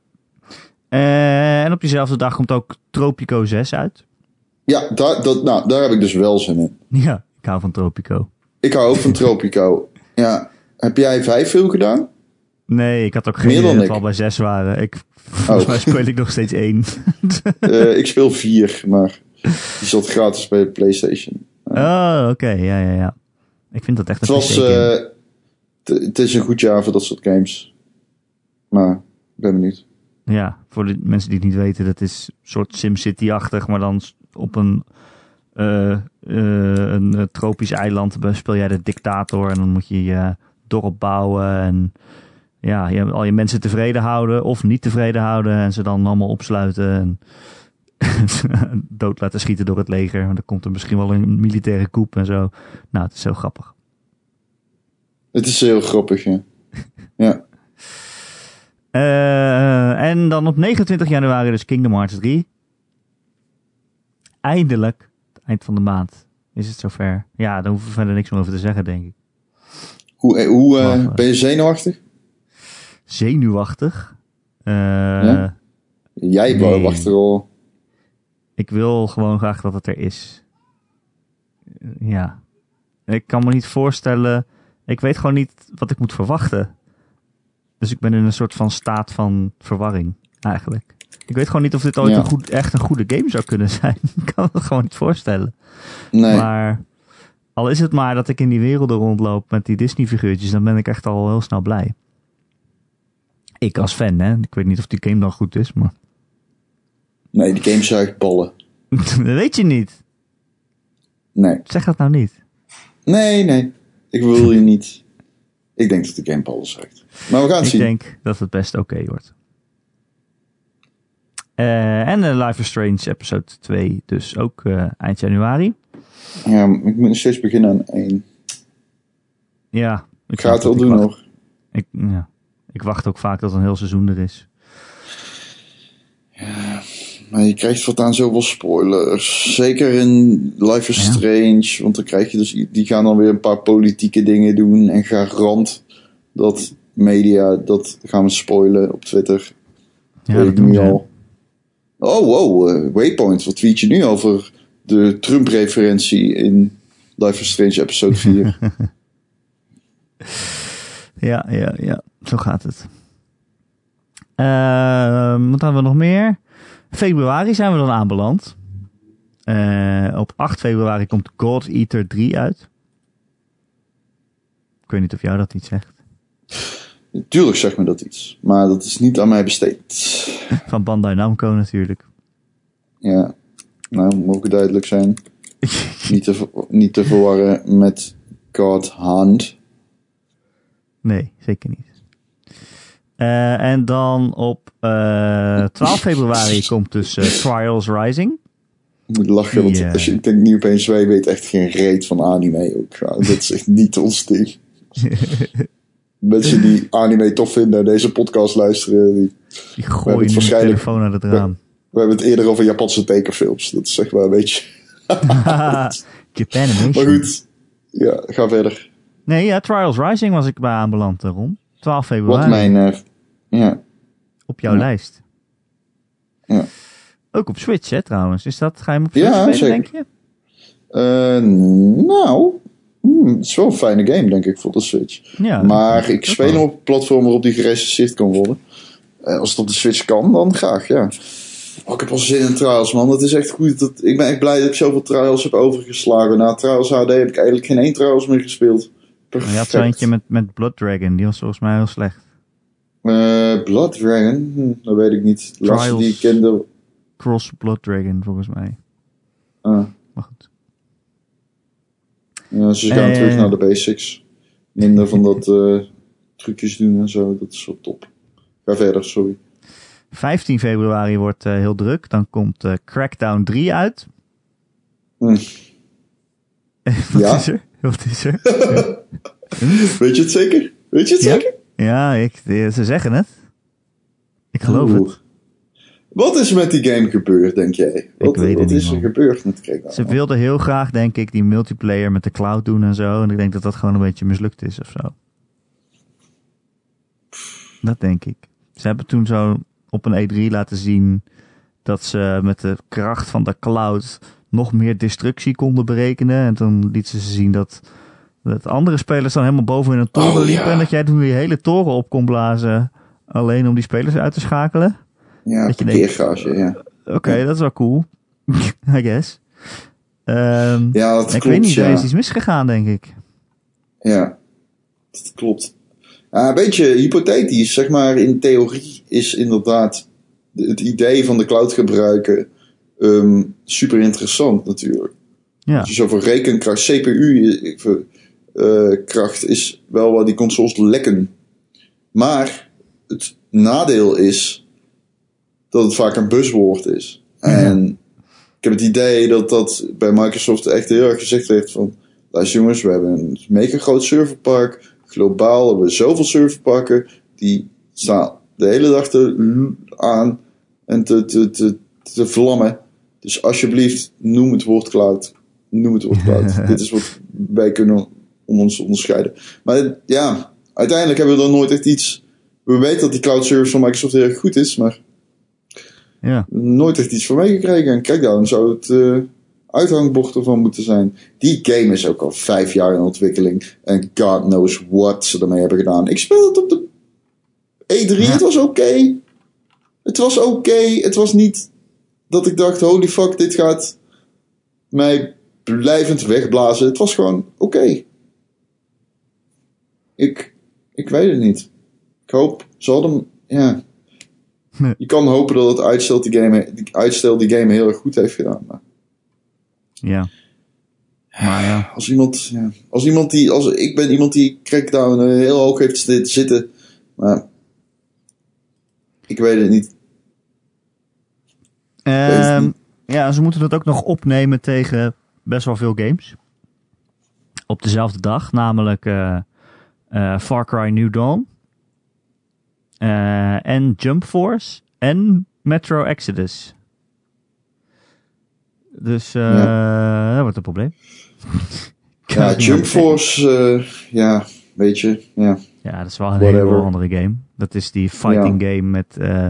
En op diezelfde dag komt ook Tropico 6 uit. Ja, daar, dat, nou, daar heb ik dus wel zin in. Ja, ik hou van Tropico. Ik hou ook van Tropico. Ja, heb jij vijf veel gedaan? Nee, ik had ook geen idee dat we al bij 6 waren. Ik, volgens Oh. mij speel ik nog steeds één. Eh, ik speel vier, maar die zat gratis bij de PlayStation. Oh, oké. Ja, ja, ja. Ik vind dat echt Het een was. PC-game. eh, Het is een goed jaar voor dat soort games. Maar ik ben benieuwd. Ja, voor de mensen die het niet weten, dat is een soort SimCity-achtig, maar dan op een, eh, eh, een eh, tropisch eiland speel jij de dictator en dan moet je je dorp bouwen en ja, je, al je mensen tevreden houden of niet tevreden houden en ze dan allemaal opsluiten en dood laten schieten door het leger. Want dan komt er misschien wel een militaire coup en zo. Nou, het is zo grappig. Het is heel grappig, ja. Eh, en dan op 29 januari dus Kingdom Hearts 3. Eindelijk, het eind van de maand, is het zover. Ja, daar hoeven we verder niks meer over te zeggen, denk ik. Hoe, eh, hoe eh, ben je zenuwachtig? Zenuwachtig. Ja? Jij Nee. wacht er al. Ik wil gewoon graag dat het er is. Ja. Ik kan me niet voorstellen. Ik weet gewoon niet wat ik moet verwachten. Dus ik ben in een soort van staat van verwarring, eigenlijk. Ik weet gewoon niet of dit ooit Ja. een goed, echt een goede game zou kunnen zijn. ik kan het gewoon niet voorstellen. Nee. Maar al is het maar dat ik in die werelden rondloop met die Disney-figuurtjes, dan ben ik echt al heel snel blij. Ik als fan, hè. Ik weet niet of die game dan goed is, maar Nee, die game zuigt ballen. dat weet je niet. Nee. Zeg dat nou niet. Nee, nee. Ik wil je niet. Ik denk dat de game ballen zuigt. Maar we gaan het Ik zien. denk dat het best oké wordt. Eh, en eh, Life is Strange episode 2 dus ook eh, eind januari. Ja, ik moet nog steeds beginnen aan één. Ja, Ik ga het wel doen hoor. Ik, ja, ik wacht ook vaak dat een heel seizoen er is. Maar je krijgt voortaan zoveel spoilers. Zeker in Life is Ja. Strange. Want dan krijg je dus... Die gaan dan weer een paar politieke dingen doen. En garant dat media... Dat gaan we spoilen op Twitter. Ja, weet dat ik doen nu al. Oh, wow. eh, Waypoint. Wat tweet je nu over de Trump-referentie in Life is Strange episode 4? Ja, ja, ja. Zo gaat het. Ehm, wat hebben we nog meer? Februari zijn we dan aanbeland. Eh, op 8 februari komt God Eater 3 uit. Ik weet niet of jou dat iets zegt. Tuurlijk zegt me dat iets. Maar dat is niet aan mij besteed. Van Bandai Namco natuurlijk. Ja. Nou, mogen duidelijk zijn. niet, te, niet te verwarren met God Hand. Nee, zeker niet. Eh, en dan op eh, 12 februari komt dus eh, Trials Rising. Ik moet lachen, want als je, ik denk nu opeens, wij weten echt geen reet van anime ook. Dat is echt niet ons ding. Mensen die anime tof vinden en deze podcast luisteren, die, Die gooien de telefoon uit het raam. we hebben het eerder over Japanse tekenfilms. Dat is zeg maar een beetje... Japan Maar goed, ja, ga verder. Nee, ja, Trials Rising was ik bij aanbeland, eh, Ron. 12 februari. Wat mijn... eh, ja, Op jouw Ja. lijst. Ja. Ook op Switch, hè, trouwens. Is dat, ga je hem op Ja, Switch spelen, zeker. denk je? Eh, nou, hmm, het is wel een fijne game, denk ik, voor de Switch. Ja. Maar ik speel hem op een platform waarop die gerecenseerd kan worden. Eh, als het op de Switch kan, dan graag, ja. Oh, ik heb al zin in Trials, man. Dat is echt goed. Dat, ik ben echt blij dat ik zoveel Trials heb overgeslagen. Na Trials HD heb ik eigenlijk geen één Trials meer gespeeld. Maar Je had Perfect. zo eentje met, met Blood Dragon. Die was volgens mij heel slecht. Eh, Blood Dragon, hm, dat weet ik niet. Trials. die ik kende... Cross Blood Dragon, volgens mij. ah, Maar goed. ja, ze gaan Eh. terug naar de basics. Minder van dat eh, trucjes doen en zo. Dat is wel top. Ga verder, sorry. 15 februari wordt heel druk. Dan komt Crackdown 3 uit. Hm. Wat Ja? is er? Wat is er? Weet je het zeker? Weet je het Ja? zeker? ja, ik, eh, ze zeggen het. Ik geloof Oeh. het. Wat is met die game gebeurd, denk jij? Wat, weet het wat is er man. gebeurd met Crackdown? Ze wilden heel graag, denk ik, die multiplayer met de cloud doen en zo. En ik denk dat dat gewoon een beetje mislukt is of zo. Dat denk ik. Ze hebben toen zo op een E3 laten zien dat ze met de kracht van de cloud nog meer destructie konden berekenen. En toen lieten ze zien dat, dat andere spelers dan helemaal boven in een toren Oh, liepen. ja. En dat jij toen die hele toren op kon blazen. Alleen om die spelers uit te schakelen. Ja, dat je parkeergarage, ja. Oké, dat is wel cool. I guess. Ehm, Ja, dat ik klopt, weet niet, ja. er is iets misgegaan, denk ik. Ja, dat klopt. Een beetje hypothetisch, zeg maar. In theorie is inderdaad de- het idee van de cloud gebruiken ehm, super interessant natuurlijk. Ja, Als je rekenkracht, CPU-kracht eh, is wel waar die consoles lekken. Maar het nadeel is dat het vaak een buzzwoord is. En ik heb het idee dat dat bij Microsoft echt heel erg gezegd heeft van... Luister jongens, we hebben een mega groot serverpark. Globaal hebben we zoveel serverparken. Die staan de hele dag te aan en te, te, te, te vlammen. Dus alsjeblieft, noem het woord cloud. Noem het woord cloud. Dit is wat wij kunnen om ons te onderscheiden. Maar ja, uiteindelijk hebben we er nooit echt iets... We weten dat die cloud service van Microsoft heel erg goed is, maar ja. nooit echt iets van meegekregen. En kijk dan, zou het eh, uithangbord ervan moeten zijn. Die game is ook al vijf jaar in ontwikkeling. En God knows what ze ermee hebben gedaan. Ik speelde het op de E3, Ja. het was oké. Het was oké. Het was niet dat ik dacht, holy fuck, dit gaat mij blijvend wegblazen. Het was gewoon oké. Ik, ik weet het niet. Ik hoop, ze hadden, ja... Nee. Je kan hopen dat het uitstel die game, die uitstel die game heel erg goed heeft gedaan. Maar Ja. Maar ja, als iemand, ja, als iemand die, als ik ben iemand die Crackdown heel hoog heeft zi- zitten, maar ik weet het niet. Ehm, niet. ja, ze moeten het ook nog opnemen tegen best wel veel games. Op dezelfde dag, namelijk eh, eh, Far Cry New Dawn. eh, en Jump Force en Metro Exodus. Dus eh dat wordt een probleem. Ja, Jump Force, ja, weet je, ja. Ja, dat is wel een Whatever. hele andere game. Dat is die fighting game met eh,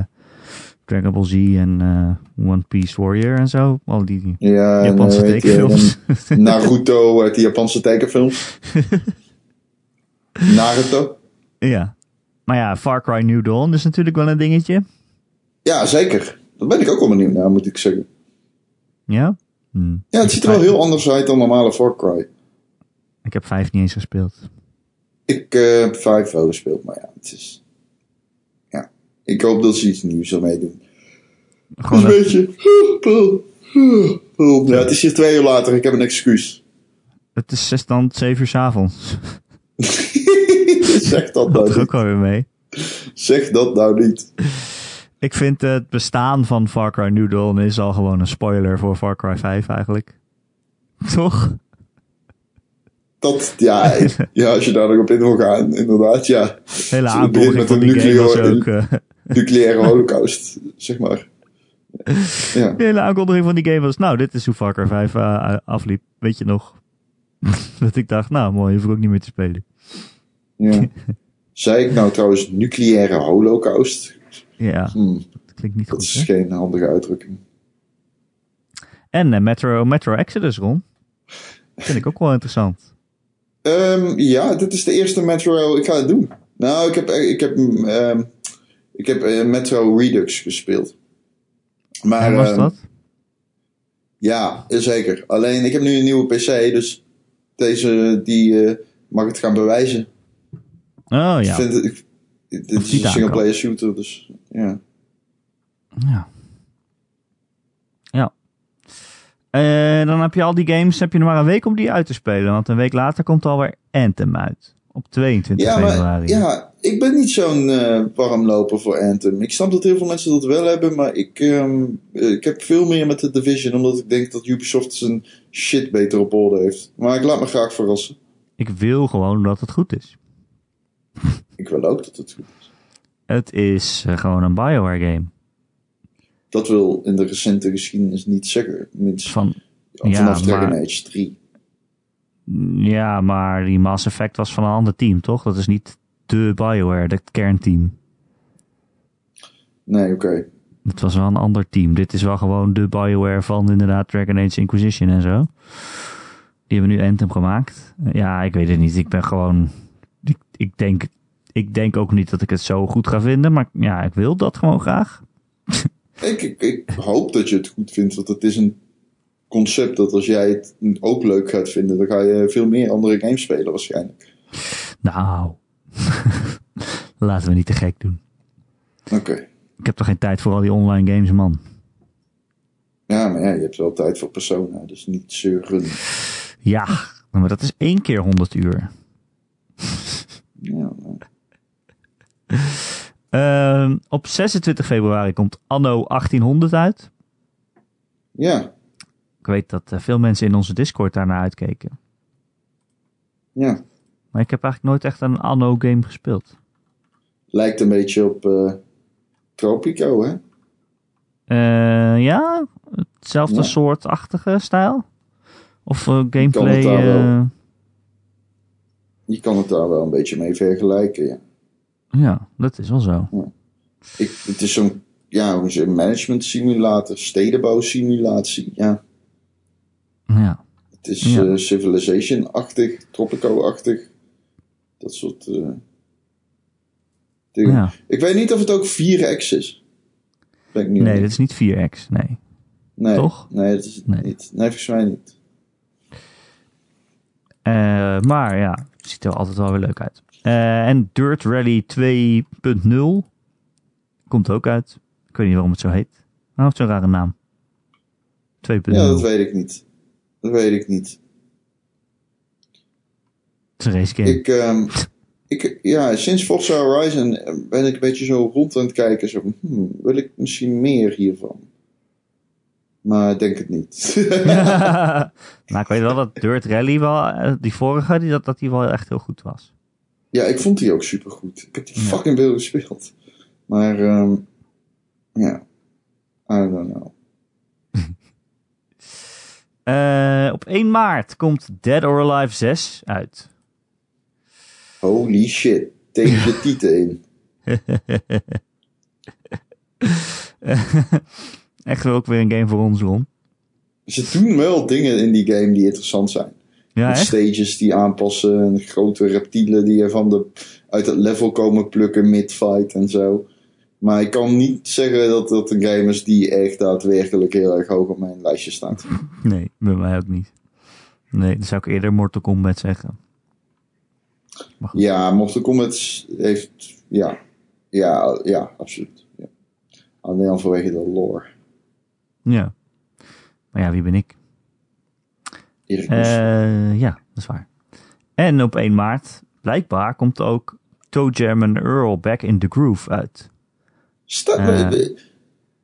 Dragon Ball Z en eh, One Piece Warrior en zo. Al die Ja, Japanse je, tekenfilms. en Naruto uit die Japanse tekenfilms. Naruto. ja. Maar ja, Far Cry New Dawn is natuurlijk wel een dingetje. Ja, zeker. Daar ben ik ook wel benieuwd naar, moet ik zeggen. Ja? Hm. Ja, het ziet er wel heel anders uit dan normale Far Cry. Ik heb vijf niet eens gespeeld. Ik eh, heb vijf wel gespeeld, maar ja, het is... Ik hoop dat ze iets nieuws ermee doen. Gewoon een een- beetje... Ja, het is hier twee uur later, ik heb een excuus. het is zes dan zeven uur 's avonds. zeg dat Dat nou ook niet. wel weer mee. Zeg dat nou niet. Ik vind het bestaan van Far Cry New Dawn is al gewoon een spoiler voor Far Cry 5 eigenlijk. Toch? Dat, ja, ja, als je daar nog op in wil gaan, inderdaad, ja. Hele aankondiging met van een die game was nuclear- ook... eh, Nucleaire holocaust, zeg maar. Ja. de hele aankondiging van die game was... Nou, dit is hoe Far Cry 5 eh, afliep. Weet je nog? dat ik dacht, nou mooi, hoef ik ook niet meer te spelen. ja. Zei ik nou trouwens nucleaire holocaust? Ja, Hm, dat klinkt niet dat goed. is Hè? geen handige uitdrukking. En eh, Metro, Metro Exodus, Ron. Vind ik ook wel interessant. Ehm, ja, dit is de eerste Metro. Ik ga het doen. Nou, ik heb, ik heb, ehm, ik heb eh, Metro Redux gespeeld. Maar, en was ehm, dat? Ja, zeker. Alleen ik heb nu een nieuwe PC, dus deze die eh, mag het gaan bewijzen. Oh Ik ja. vind het, ik, dit Of is een daar single kan. player shooter, dus ja. Ja. Ja. Eh, dan heb je al die games, heb je nog maar een week om die uit te spelen. Want een week later komt alweer Anthem uit. Op 22 Ja, maar februari. ja, ik ben niet zo'n eh, warmloper voor Anthem. Ik snap dat heel veel mensen dat wel hebben, maar ik, ehm, eh, ik heb veel meer met de Division, omdat ik denk dat Ubisoft zijn shit beter op orde heeft. Maar ik laat me graag verrassen. Ik wil gewoon dat het goed is. Ik wil ook dat het goed is. Het is eh, gewoon een Bioware game. Dat wil in de recente geschiedenis niet zeggen. Minst Van, ja, vanaf Dragon maar- Age 3. Ja, maar die Mass Effect was van een ander team, toch? Dat is niet de Bioware, het kernteam. Nee, oké. Het was wel een ander team. Dit is wel gewoon de Bioware van inderdaad Dragon Age Inquisition en zo. Die hebben nu Anthem gemaakt. Ja, ik weet het niet. Ik ben gewoon... Ik, ik, denk, ik denk ook niet dat ik het zo goed ga vinden. Maar ja, ik wil dat gewoon graag. Ik, ik, ik hoop dat je het goed vindt, want het is een concept dat als jij het ook leuk gaat vinden, dan ga je veel meer andere games spelen waarschijnlijk. Nou, laten we niet te gek doen. Oké. Ik heb toch geen tijd voor al die online games, man. Ja, maar ja, je hebt wel tijd voor Persona, dus niet zeuren. Ja, maar dat is één keer 100 uur. Ja. Ehm, op 26 februari komt Anno 1800 uit. ja, weet dat eh, veel mensen in onze Discord daarnaar uitkeken. ja. Maar ik heb eigenlijk nooit echt een Anno-game gespeeld. Lijkt een beetje op eh, Tropico, hè? Eh, ja, hetzelfde Ja. soortachtige stijl? Of kan gameplay? wel. eh, Je kan het daar wel een beetje mee vergelijken, ja. ja, dat is wel zo. Ik, het is zo'n, ja, hoe je, management simulator, stedenbouw-simulatie, ja. Ja, Het is Ja. eh, Civilization-achtig, Tropico-achtig. Dat soort eh, dingen. ja. Ik weet niet of het ook 4X is. Ben ik niet Nee, dit is niet 4X. Nee. nee, toch? Nee, dat is het Nee. niet. Nee, volgens mij niet. Eh, maar ja, het ziet er altijd wel weer leuk uit. En Dirt Rally 2.0 komt ook uit. Ik weet niet waarom het zo heet. Het is zo'n rare naam. 2.0. Ja, dat weet ik niet. Dat weet ik niet. Het is een race game. Ik, ehm, ik, ja, sinds Forza Horizon eh, ben ik een beetje zo rond aan het kijken. Zo, hmm, wil ik misschien meer hiervan? Maar ik denk het niet. nou, ik weet wel dat Dirt Rally wel, eh, die vorige, die, dat, dat die wel echt heel goed was. ja, ik vond die ook supergoed. Ik heb die Ja. fucking veel gespeeld. Maar, ehm, ja. I don't know. Eh, op 1 maart komt Dead or Alive 6 uit. Holy shit. Tegen de tieten in. Echt ook weer een game voor ons, Ron. Ze doen wel dingen in die game die interessant zijn. Ja, stages die aanpassen. En grote reptielen die er van de, uit het level komen plukken mid-fight en zo. Maar ik kan niet zeggen dat dat een game is die echt daadwerkelijk heel erg hoog op mijn lijstje staat. Nee, bij mij ook niet. Nee, dan zou ik eerder Mortal Kombat zeggen. Ja, Mortal Kombat heeft... Ja, ja, ja absoluut. Ja. Alleen al vanwege de lore. Ja. Maar ja, wie ben ik? Erik. Eh, ja, dat is waar. En op 1 maart, blijkbaar, komt ook Toe Jam and Earl Back in the Groove uit. Sta- Eh.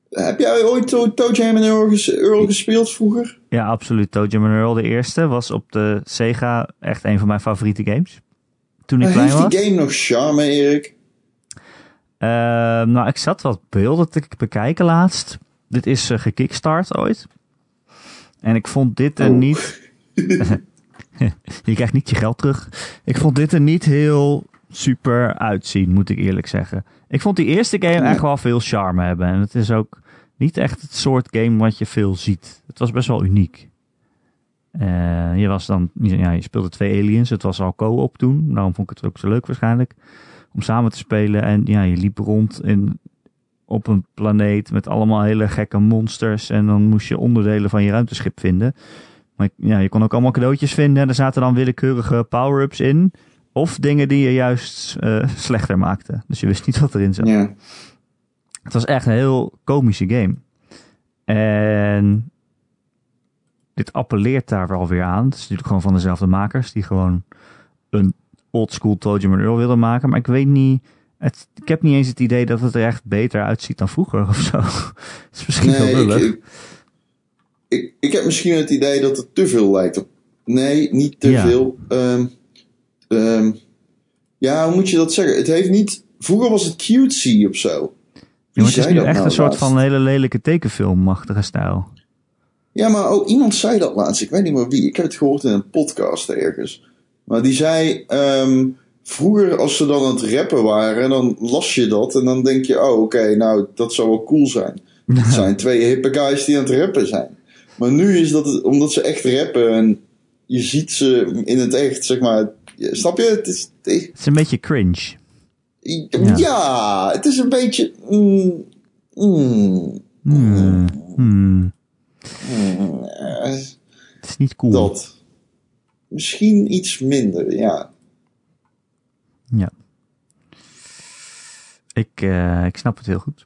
heb jij ooit To- Toe Jam en Earl, ges- Earl gespeeld vroeger? Ja, absoluut. Toe Jam Earl, de eerste, was op de Sega echt een van mijn favoriete games. Toen ik klein Heeft was. die game nog charme, Erik? Ehm, nou, ik zat wat beelden te bekijken laatst. Dit is eh, gekickstart ooit. En ik vond dit er Oh. niet... je krijgt niet je geld terug. Ik vond dit er niet heel super uitzien, moet ik eerlijk zeggen. Ik vond die eerste game echt wel veel charme hebben. En het is ook niet echt het soort game wat je veel ziet. Het was best wel uniek. Eh, je, was dan, ja, je speelde twee aliens. Het was al co-op toen. Daarom vond ik het ook zo leuk waarschijnlijk. Om samen te spelen. En ja, je liep rond in, op een planeet met allemaal hele gekke monsters. En dan moest je onderdelen van je ruimteschip vinden. Maar ja, je kon ook allemaal cadeautjes vinden. En er zaten dan willekeurige power-ups in. Of dingen die je juist eh, slechter maakten. Dus je wist niet wat erin zat. Ja. Het was echt een heel komische game. En dit appelleert daar wel weer aan. Het is natuurlijk gewoon van dezelfde makers die gewoon een oldschool Toe Jam and Earl wilden maken. Maar ik weet niet, het, ik heb niet eens het idee dat het er echt beter uitziet dan vroeger of zo. Het is misschien wel Nee, ik, lullig. ik, ik, ik heb misschien het idee dat het te veel lijkt op. Nee, niet te Ja. veel. Ehm, ehm, ja, hoe moet je dat zeggen? Het heeft niet. Vroeger was het cutesy of zo. Ja, het is zei nu echt nou een soort laatst? van hele lelijke tekenfilmachtige stijl. Ja, maar ook iemand zei dat laatst. Ik weet niet meer wie. Ik heb het gehoord in een podcast ergens. Maar die zei. ehm, vroeger, als ze dan aan het rappen waren, dan las je dat. En dan denk je: oh, oké, nou, dat zou wel cool zijn. Het zijn twee hippe guys die aan het rappen zijn. Maar nu is dat omdat ze echt rappen en je ziet ze in het echt, zeg maar. Snap je? Het is, het- is een beetje cringe. ja. het is een beetje. mm, mm, Hmm. Hmm. mm, Het is niet cool. dat. Misschien iets minder, ja. Ja. Ik, eh, ik snap het heel goed.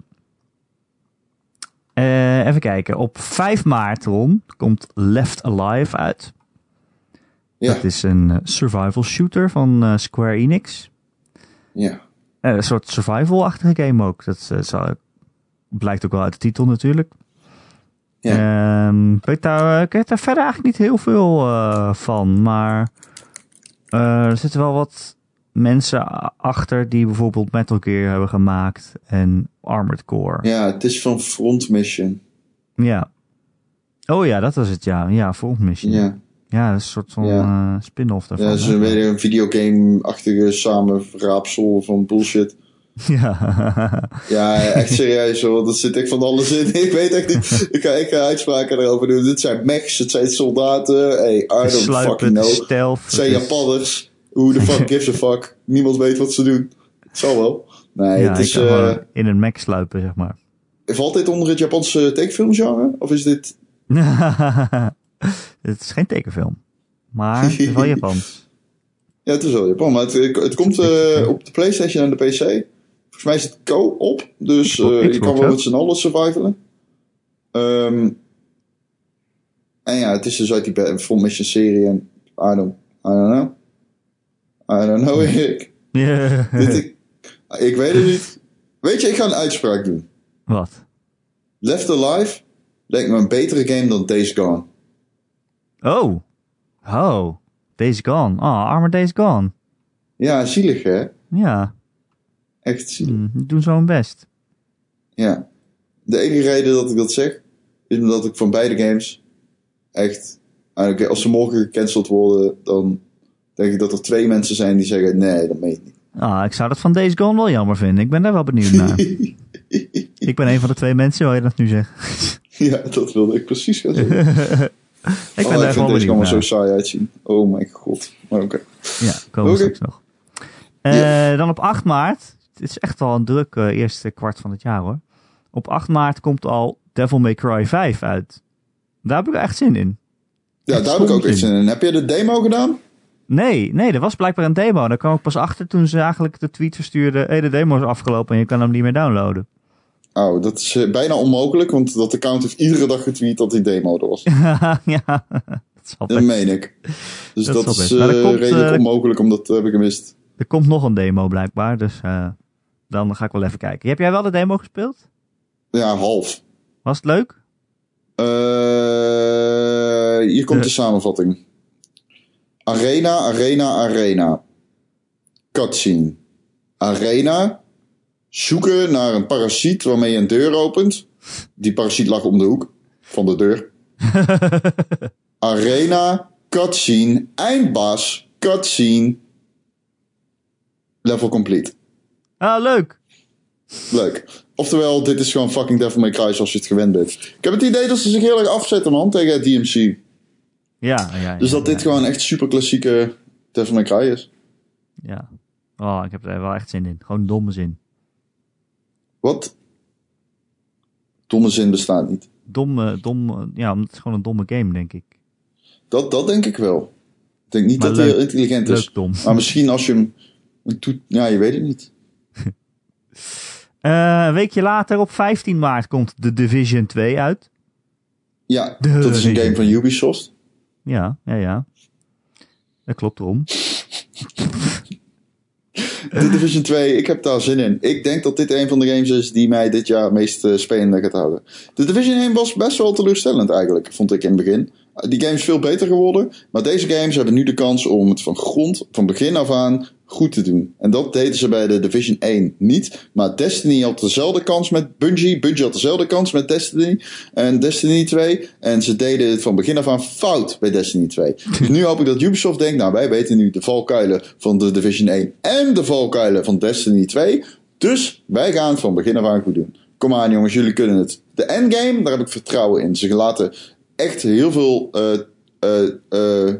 Eh, even kijken. Op 5 maart, Ron, komt Left Alive uit. Ja, Dat is een eh, survival shooter van eh, Square Enix. ja. Eh, een soort survival-achtige game ook. Dat zal- blijkt ook wel uit de titel natuurlijk. Ja. Ik, weet daar, ik weet daar verder eigenlijk niet heel veel van. Maar er zitten wel wat mensen achter die bijvoorbeeld Metal Gear hebben gemaakt. En Armored Core. ja, het is van Front Mission. Ja. Oh ja, dat was het ja. Ja, Front Mission. Ja, Ja, dat is een soort van Ja. eh, spin-off daarvan. ja dat is hè? een, videogame-achtige samenraapsel van bullshit. ja. Ja, echt serieus hoor. Dat zit echt van alles in. Ik weet echt niet. Ik ga, ik ga uitspraken erover doen. Dit zijn mechs, het zijn soldaten. Hey, I don't Sluipen, fucking know. stealth. Het zijn is- Japanners. Who the fuck gives a fuck? Niemand weet wat ze doen. Het zal wel. Nee, Ja, het is... gewoon in een Mac sluipen, zeg maar. valt dit onder het Japanse tekenfilmgenre? Of is dit... het is geen tekenfilm. Maar het is wel Japans. Ja, het is wel Japan. Maar het, het komt eh, op de Playstation en de PC. Volgens mij is het co-op. Dus eh, je kan wel met z'n allen survivalen. Ehm, en ja, het is dus uit die Full Mission serie. En I don't, I don't know. I don't know, Erik. Ja. Dit, ik, ik weet het niet. Weet je, ik ga een uitspraak doen. Wat? Left Alive lijkt me een betere game dan Days Gone. Oh. Oh. Days Gone. Oh, arme Days Gone. Ja, zielig hè? Ja. Echt zielig. Die doen zo hun best. Ja. De enige reden dat ik dat zeg, is omdat ik van beide games echt, als ze morgen gecanceld worden, dan denk ik dat er twee mensen zijn die zeggen, nee, dat meen ik niet. Ah, ik zou dat van Days Gone wel jammer vinden. Ik ben daar wel benieuwd naar. ik ben een van de twee mensen, waar je dat nu zegt. ja, dat wilde ik precies gaan zeggen. ik oh, ben daar deze benieuwd allemaal zo saai uitzien. Oh mijn god. Maar oké. Ja, komen Oké. straks nog. Eh, Dan op 8 maart. Het is echt wel een druk eh, eerste kwart van het jaar hoor. Op 8 maart komt al Devil May Cry 5 uit. Daar heb ik echt zin in. Ja, Echt daar heb ik ook iets zin. in. Heb je de demo gedaan? Nee, nee, er was blijkbaar een demo. Daar kwam ik pas achter toen ze eigenlijk de tweet verstuurden. Hé, de demo is afgelopen en je kan hem niet meer downloaden. Oh, dat is eh, bijna onmogelijk, want dat account heeft iedere dag getweet dat die demo er was. ja, dat zal Dat meen ik. Dus Dat is eh, komt, redelijk eh, onmogelijk, omdat dat heb ik gemist. Er komt nog een demo blijkbaar, dus dan ga ik wel even kijken. Heb jij wel de demo gespeeld? Ja, half. Was het leuk? Uh, hier komt De- de samenvatting. Arena, arena, arena. Cutscene. Arena. Zoeken naar een parasiet waarmee je een deur opent. Die parasiet lag om de hoek van de deur. Arena, cutscene, eindbaas, cutscene. Level complete. Ah, leuk. Leuk. Oftewel, dit is gewoon fucking Devil May Cry zoals je het gewend bent. Ik heb het idee dat ze zich heel erg afzetten, man, tegen het DMC. Ja, ja. Dus ja, dat dit ja, gewoon echt super klassieke Devil May Cry is. Ja. Oh, ik heb er wel echt zin in. Gewoon domme zin. Wat? Domme zin bestaat niet. Domme, dom, ja, het is gewoon een domme game, denk ik. Dat, dat denk ik wel. Ik denk niet Maar dat hij heel intelligent is. Leuk dom. Maar misschien als je hem toet... Ja, je weet het niet. Eh, een weekje later, op 15 maart, komt The Division 2 uit. Ja, dat is een game van Ubisoft. Ja, ja, ja. Dat klopt erom. The Division 2, ik heb daar zin in. Ik denk dat dit een van de games is die mij dit jaar het meest uh, spelende gaat houden. The Division 1 was best wel teleurstellend eigenlijk, vond ik in het begin. Die game is veel beter geworden, maar deze games hebben nu de kans om het van grond, van begin af aan, goed te doen. En dat deden ze bij de Division 1 niet. Maar Destiny had dezelfde kans met Bungie. Bungie had dezelfde kans met Destiny en Destiny 2. En ze deden het van begin af aan fout bij Destiny 2. Dus nu hoop ik dat Ubisoft denkt, nou wij weten nu de valkuilen van de Division 1 en de valkuilen van Destiny 2. Dus wij gaan het van begin af aan goed doen. Kom aan jongens, jullie kunnen het. De endgame, daar heb ik vertrouwen in. Ze laten echt heel veel uh, uh, uh,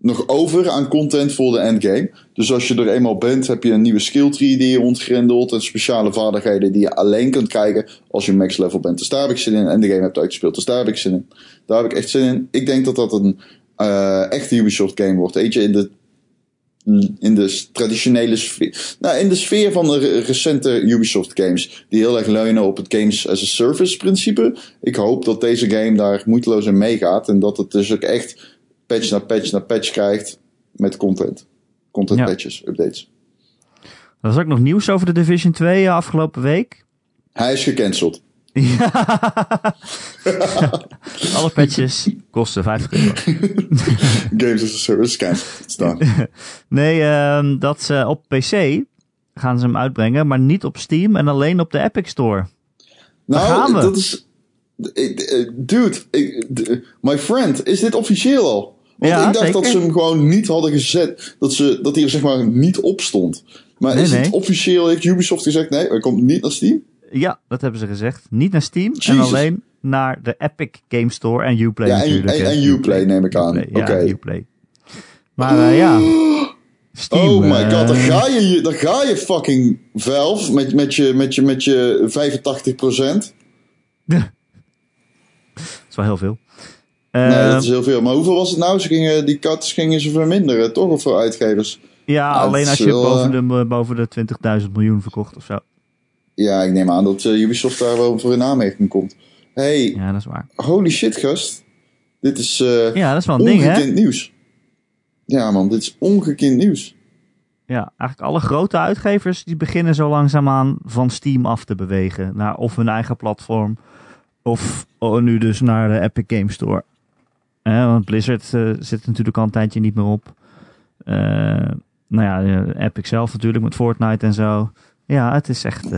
nog over aan content voor de endgame. Dus als je er eenmaal bent, heb je een nieuwe skill tree die je ontgrendelt. En speciale vaardigheden die je alleen kunt krijgen als je max level bent. Dus daar heb ik zin in. En de game hebt uitgespeeld. Dus daar heb ik zin in. Daar heb ik echt zin in. Ik denk dat dat een uh, echte Ubisoft game wordt. Eentje in de, in de traditionele sfeer. Nou, in de sfeer van de recente Ubisoft games. Die heel erg leunen op het games as a service principe. Ik hoop dat deze game daar moeiteloos in meegaat. En dat het dus ook echt patch na patch na patch krijgt met content. Content Ja. patches, updates. Er was ook nog nieuws over de Division 2 uh, afgelopen week. Hij is gecanceld. Ja. Alle patches kosten 50 euro. Games as a service. Staan. Nee, uh, dat ze op PC gaan ze hem uitbrengen, maar niet op Steam en alleen op de Epic Store. Daar gaan Nou, we. dat is. Dude, ik, my friend, is dit officieel al? Want Ja, ik dacht dat ze hem gewoon niet hadden gezet. Dat, ze, dat hij er zeg maar niet op stond. Maar Nee, is het nee. officieel? Heeft Ubisoft gezegd nee, hij komt niet naar Steam? Ja, dat hebben ze gezegd. Niet naar Steam en alleen naar de Epic Game Store en Uplay Ja, en- Uplay neem ik aan. Oké. Ja, Uplay. Maar eh, ja, Steam. oh my eh, god, daar ga je, daar ga je fucking Valve met, met, je, met, je, met je 85%. dat is wel heel veel. Nee, Eh, dat is heel veel. Maar hoeveel was het nou? Ze gingen, die cuts gingen ze verminderen, toch? Of voor uitgevers? ja, nou, alleen als je wel, boven eh, de, boven de 20.000 miljoen verkocht of zo. Ja, ik neem aan dat eh, Ubisoft daar wel voor in aanmerking komt. Hey, Ja, dat is waar. holy shit, gast. Dit is eh, Ja, dat is wel een ding, hè? ongekend nieuws. Ja, man, dit is ongekend nieuws. Ja, eigenlijk alle grote uitgevers die beginnen zo langzaamaan van Steam af te bewegen. Naar of hun eigen platform. Of oh, nu dus naar de Epic Game Store. Want Blizzard eh, zit natuurlijk al een tijdje niet meer op. Eh, nou ja, eh, Epic zelf natuurlijk met Fortnite en zo. Ja, het is echt...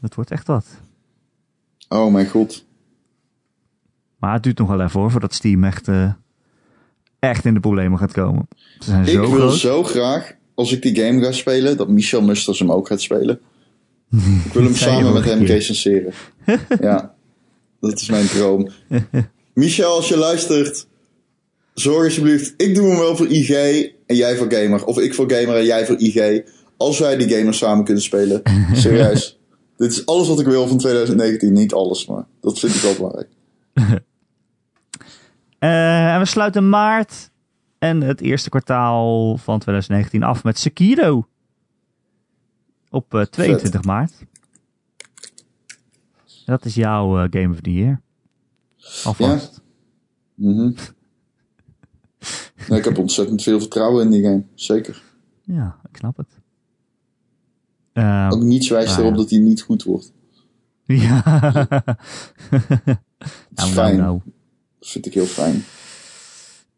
het wordt echt wat. Oh mijn god. Maar het duurt nog wel even hoor, voordat Steam echt, echt in de problemen gaat komen. Ze zijn Ik zo wil groot. zo graag, als ik die game ga spelen, dat Michel Musters hem ook gaat spelen. Ik wil hem samen met hem recenseren. ja, dat is mijn droom. Michel, als je luistert, zorg alsjeblieft. Ik doe hem wel voor IG en jij voor gamer. Of ik voor gamer en jij voor IG. Als wij die gamer samen kunnen spelen. Serieus. Dit is alles wat ik wil van 2019. Niet alles, maar dat vind ik wel belangrijk. Eh, en we sluiten maart en het eerste kwartaal van 2019 af met Sekiro. Op eh, 22 maart. Dat is jouw eh, Game of the Year. Alvast. Mhm. Ik heb ontzettend veel vertrouwen in die game. Zeker. Ja, ik snap het. Ook niets wijst nou erop ja. dat hij niet goed wordt. ja. Dat is nou, nou, fijn. nou. Dat vind ik heel fijn.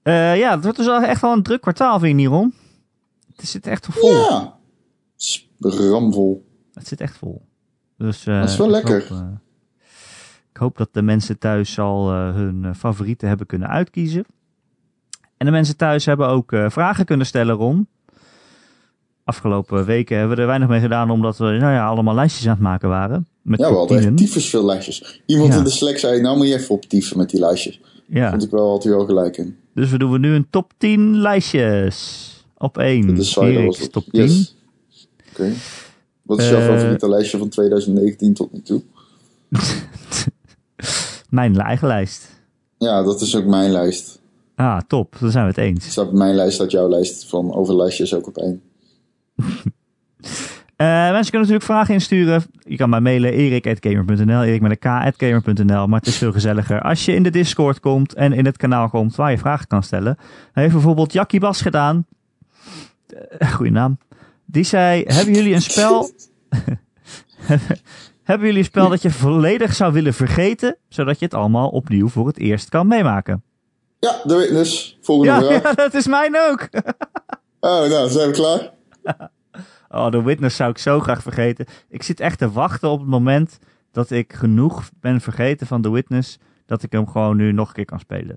Eh, ja, het wordt dus echt wel een druk kwartaal, vind je niet, Ron? Het zit echt vol. Ja. Het is ramvol. Het zit echt vol. Dus, eh, Dat is wel ik lekker. Hoop, eh, ik hoop dat de mensen thuis al hun favorieten hebben kunnen uitkiezen. En de mensen thuis hebben ook eh, vragen kunnen stellen, Ron. Afgelopen weken hebben we er weinig mee gedaan, omdat we nou ja, allemaal lijstjes aan het maken waren. Met Ja, we hadden echt 10'en. tyfus veel lijstjes. Iemand Ja. in de Slack zei, nou moet je even optieven met die lijstjes. Ja, Vond ik wel altijd wel gelijk in. dus we doen nu een top 10 lijstjes. Op 1, De het. top 10. Yes. Oké. Wat is jouw Eh, favoriete lijstje van 2019 tot nu toe? Mijn eigen lijst. Ja, dat is ook mijn lijst. Ah, top. Dan zijn we het eens. Staat op mijn lijst, staat jouw lijst van over lijstjes ook op één. Eh, mensen kunnen natuurlijk vragen insturen. Je kan mij mailen erik.gamer.nl, erik met een k.gamer.nl. Maar het is veel gezelliger als je in de Discord komt en in het kanaal komt waar je vragen kan stellen. Hij heeft bijvoorbeeld Jackie Bas gedaan. Eh, goeie naam. Die zei, hebben jullie een spel... hebben jullie een spel dat je volledig zou willen vergeten, zodat je het allemaal opnieuw voor het eerst kan meemaken? Ja, de witness. Volgende Ja, vraag. ja, dat is mijn ook. Oh, nou, zijn we klaar? Oh, The Witness zou ik zo graag vergeten. Ik zit echt te wachten op het moment dat ik genoeg ben vergeten van The Witness, dat ik hem gewoon nu nog een keer kan spelen.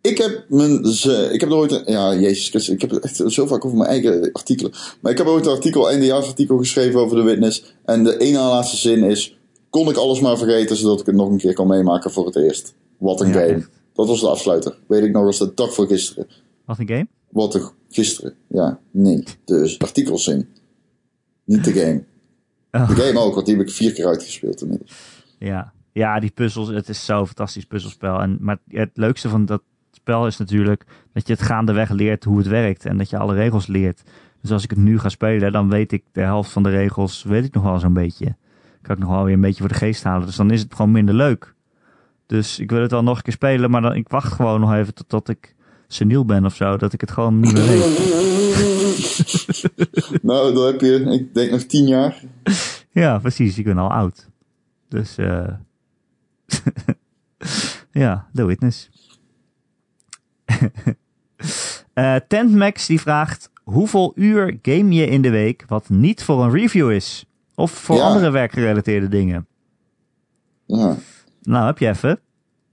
Ik heb mijn, ze- ik heb nooit, een- ja, jezus Christus, ik heb het echt zo vaak over mijn eigen artikelen. Maar ik heb ooit een artikel, eindejaarsartikel geschreven over de witness. En de ene laatste zin is, kon ik alles maar vergeten zodat ik het nog een keer kan meemaken voor het eerst. Wat een Ja, game. echt. Dat was de afsluiter. Weet ik nog als de dag voor gisteren. Wat een game? Wat een, gisteren. Ja, nee. Dus artikelzin. Niet de game. Oh. De game ook, want die heb ik vier keer uitgespeeld inmiddels. Ja. ja, die puzzels, het is zo'n fantastisch puzzelspel. En, maar het leukste van dat spel is natuurlijk dat je het gaandeweg leert hoe het werkt en dat je alle regels leert. Dus als ik het nu ga spelen, dan weet ik de helft van de regels, weet ik nog wel zo'n beetje. Kan ik nog wel weer een beetje voor de geest halen. Dus dan is het gewoon minder leuk. Dus ik wil het wel nog een keer spelen, maar dan, ik wacht gewoon nog even totdat ik seniel ben of zo. Dat ik het gewoon niet meer weet. nou, dan heb je, ik denk nog tien jaar. Ja, precies. Ik ben al oud. Dus eh ja, The Witness. Eh Tentmax die vraagt... Hoeveel uur game je in de week wat niet voor een review is? Of voor Ja. andere werkgerelateerde dingen? Ja. Nou, heb je even.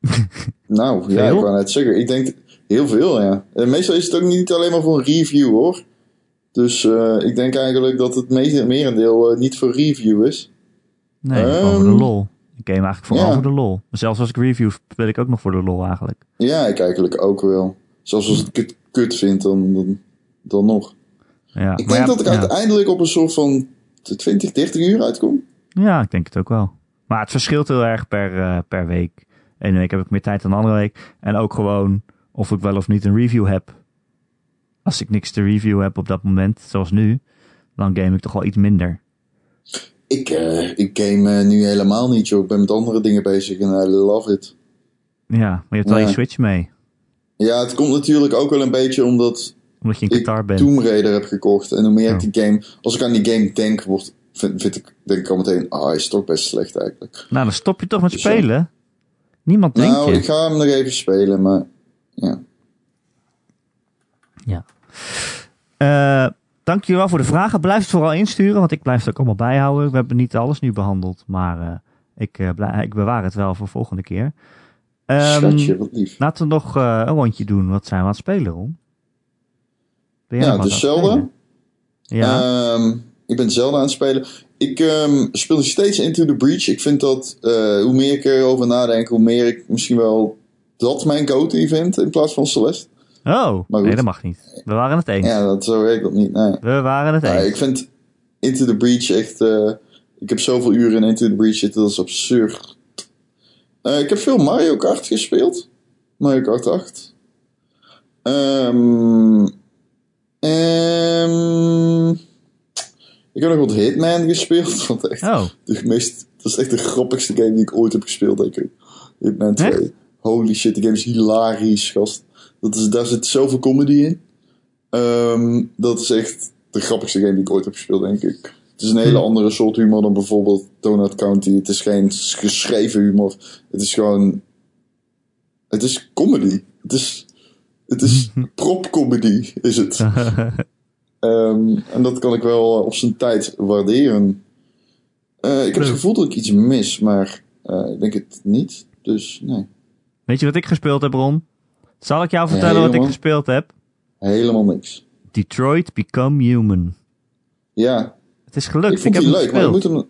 Nou, ja, ik wou net zeggen. Ik denk heel veel, ja. En meestal is het ook niet alleen maar voor een review, hoor. Dus eh, ik denk eigenlijk dat het me- merendeel eh, niet voor review is. Nee, gewoon voor de lol. Ik game eigenlijk vooral ja. voor de lol. Zelfs als ik review speel ik ook nog voor de lol eigenlijk. Ja, ik eigenlijk ook wel. Zelfs als ik het kut vind, dan, dan, dan nog. Ja, Ik denk ja, dat ik uiteindelijk op een soort van 20, 30 uur uitkom. Ja, ik denk het ook wel. Maar het verschilt heel erg per, eh, per week. Ene week heb ik meer tijd dan de andere week. En ook gewoon of ik wel of niet een review heb. Als ik niks te review heb op dat moment, zoals nu, dan game ik toch wel iets minder. Ik, eh, ik game eh, nu helemaal niet, joh. Ik ben met andere dingen bezig en I love it. Ja, maar je hebt wel Ja. je Switch mee. Ja, het komt natuurlijk ook wel een beetje omdat Omdat je in ik bent. Tomb Raider heb gekocht. En hoe meer Oh. ik die game... Als ik aan die game denk, wordt, vind, vind ik, denk ik al meteen... Ah, hij is toch best slecht eigenlijk. Nou, dan stop je toch met Dus, ja. spelen. Niemand denkt nou, je. ik ga hem nog even spelen, maar... Ja. Ja. Dankjewel voor de vragen. Blijf het vooral insturen, want ik blijf het ook allemaal bijhouden. We hebben niet alles nu behandeld, maar eh, ik, eh, blij- ik bewaar het wel voor volgende keer. Ehm, Schatje, wat lief. Laten we nog een rondje doen. Wat zijn we aan het spelen, Ron? Ben jij Ja, spelen? Ja, Ehm, ik ben Zelda aan het spelen. Ik ehm, speel nog steeds Into the Breach. Ik vind dat, eh, hoe meer ik erover nadenk, hoe meer ik misschien wel dat mijn go-to vind in plaats van Celeste. oh, maar nee, dat mag niet. We waren het eens. Ja, dat, zo werkt dat niet. Nee. We waren het Ja, eens. ik vind Into the Breach echt. eh, ik heb zoveel uren in Into the Breach zitten, dat is absurd. Eh, ik heb veel Mario Kart gespeeld. Mario Kart 8. Ehm, ehm, ik heb nog wat Hitman gespeeld. Wat echt Oh, de meest, dat is echt de grappigste game die ik ooit heb gespeeld, denk ik. Hitman 2. Echt? Holy shit, die game is hilarisch, gast. Dat is, daar zit zoveel comedy in. Ehm, dat is echt de grappigste game die ik ooit heb gespeeld, denk ik. Het is een hele andere soort humor dan bijvoorbeeld Donut County. Het is geen geschreven humor. Het is gewoon. Het is comedy. Het is. Het is prop-comedy, is het. Ehm, en dat kan ik wel op zijn tijd waarderen. Eh, ik heb het gevoel dat ik iets mis, maar eh, ik denk het niet. Dus nee. Weet je wat ik gespeeld heb, Ron? Zal ik jou vertellen wat ik gespeeld heb? Helemaal niks. Detroit Become Human. Ja, Het is gelukt. ik vond heb hem leuk, maar ik moet hem.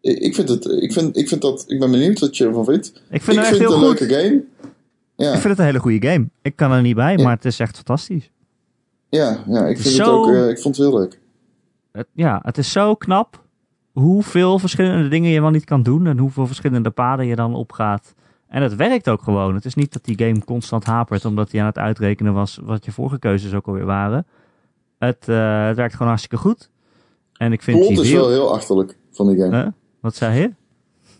Ik ik vind het. Ik vind, ik vind dat. Ik ben benieuwd wat je ervan vindt. Ik vind het heel een goed. leuke game. Ja, Ik vind het een hele goede game. Ik kan er niet bij, Ja. maar het is echt fantastisch. Ja, ja, ik vind Zo- het ook. eh, ik vond het heel leuk. Het, ja, het is zo knap hoeveel verschillende dingen je wel niet kan doen en hoeveel verschillende paden je dan opgaat. En het werkt ook gewoon. Het is niet dat die game constant hapert omdat hij aan het uitrekenen was wat je vorige keuzes ook alweer waren. Het, eh, het werkt gewoon hartstikke goed. En ik vind Het plot is wereld- wel heel achterlijk van die game. Huh? Wat zei je?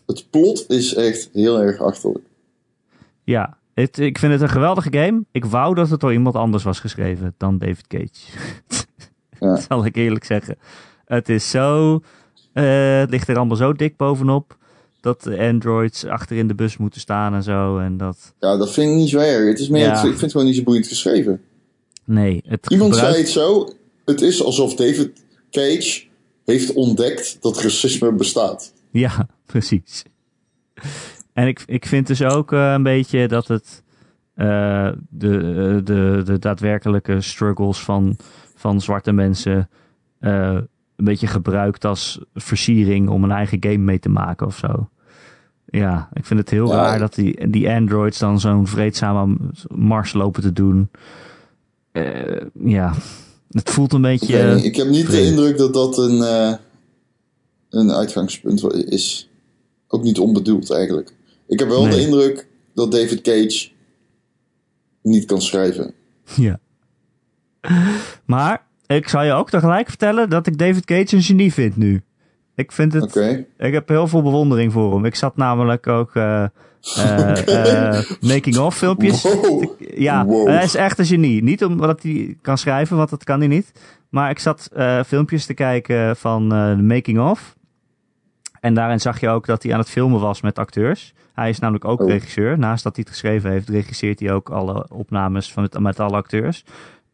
Het plot is echt heel erg achterlijk. Ja, het, ik vind het een geweldige game. Ik wou dat het door iemand anders was geschreven dan David Cage. Ja. Zal ik eerlijk zeggen. Het is zo. eh, het ligt er allemaal zo dik bovenop. Dat de androids achter in de bus moeten staan en zo. En dat. Ja, dat vind ik niet zo erg. Het is meer, Ja. ik vind het gewoon niet zo boeiend geschreven. Nee, het Iemand gebruikt- zei het zo. Het is alsof David Cage heeft ontdekt dat racisme bestaat. Ja, precies. En ik, ik vind dus ook eh, een beetje dat het eh, de, eh, de, de daadwerkelijke struggles van, van zwarte mensen een beetje gebruikt als versiering om een eigen game mee te maken of zo. Ja, ik vind het heel Ja, raar dat die, die androids dan zo'n vreedzame mars lopen te doen. Ja, het voelt een beetje... niet, ik heb niet de indruk dat dat een, een uitgangspunt is. Ook niet onbedoeld eigenlijk. Ik heb wel Nee. de indruk dat David Cage niet kan schrijven. Ja. Maar ik zal je ook tegelijk vertellen dat ik David Cage een genie vind nu. Ik vind het. Ik heb heel veel bewondering voor hem. Ik zat namelijk ook eh eh, eh, making-of filmpjes. Wow. Ja, Wow. hij is echt een genie. Niet omdat hij kan schrijven, want dat kan hij niet. Maar ik zat filmpjes te kijken van de making-of. En daarin zag je ook dat hij aan het filmen was met acteurs. Hij is namelijk ook Oh. regisseur. Naast dat hij het geschreven heeft, regisseert hij ook alle opnames van het, met alle acteurs.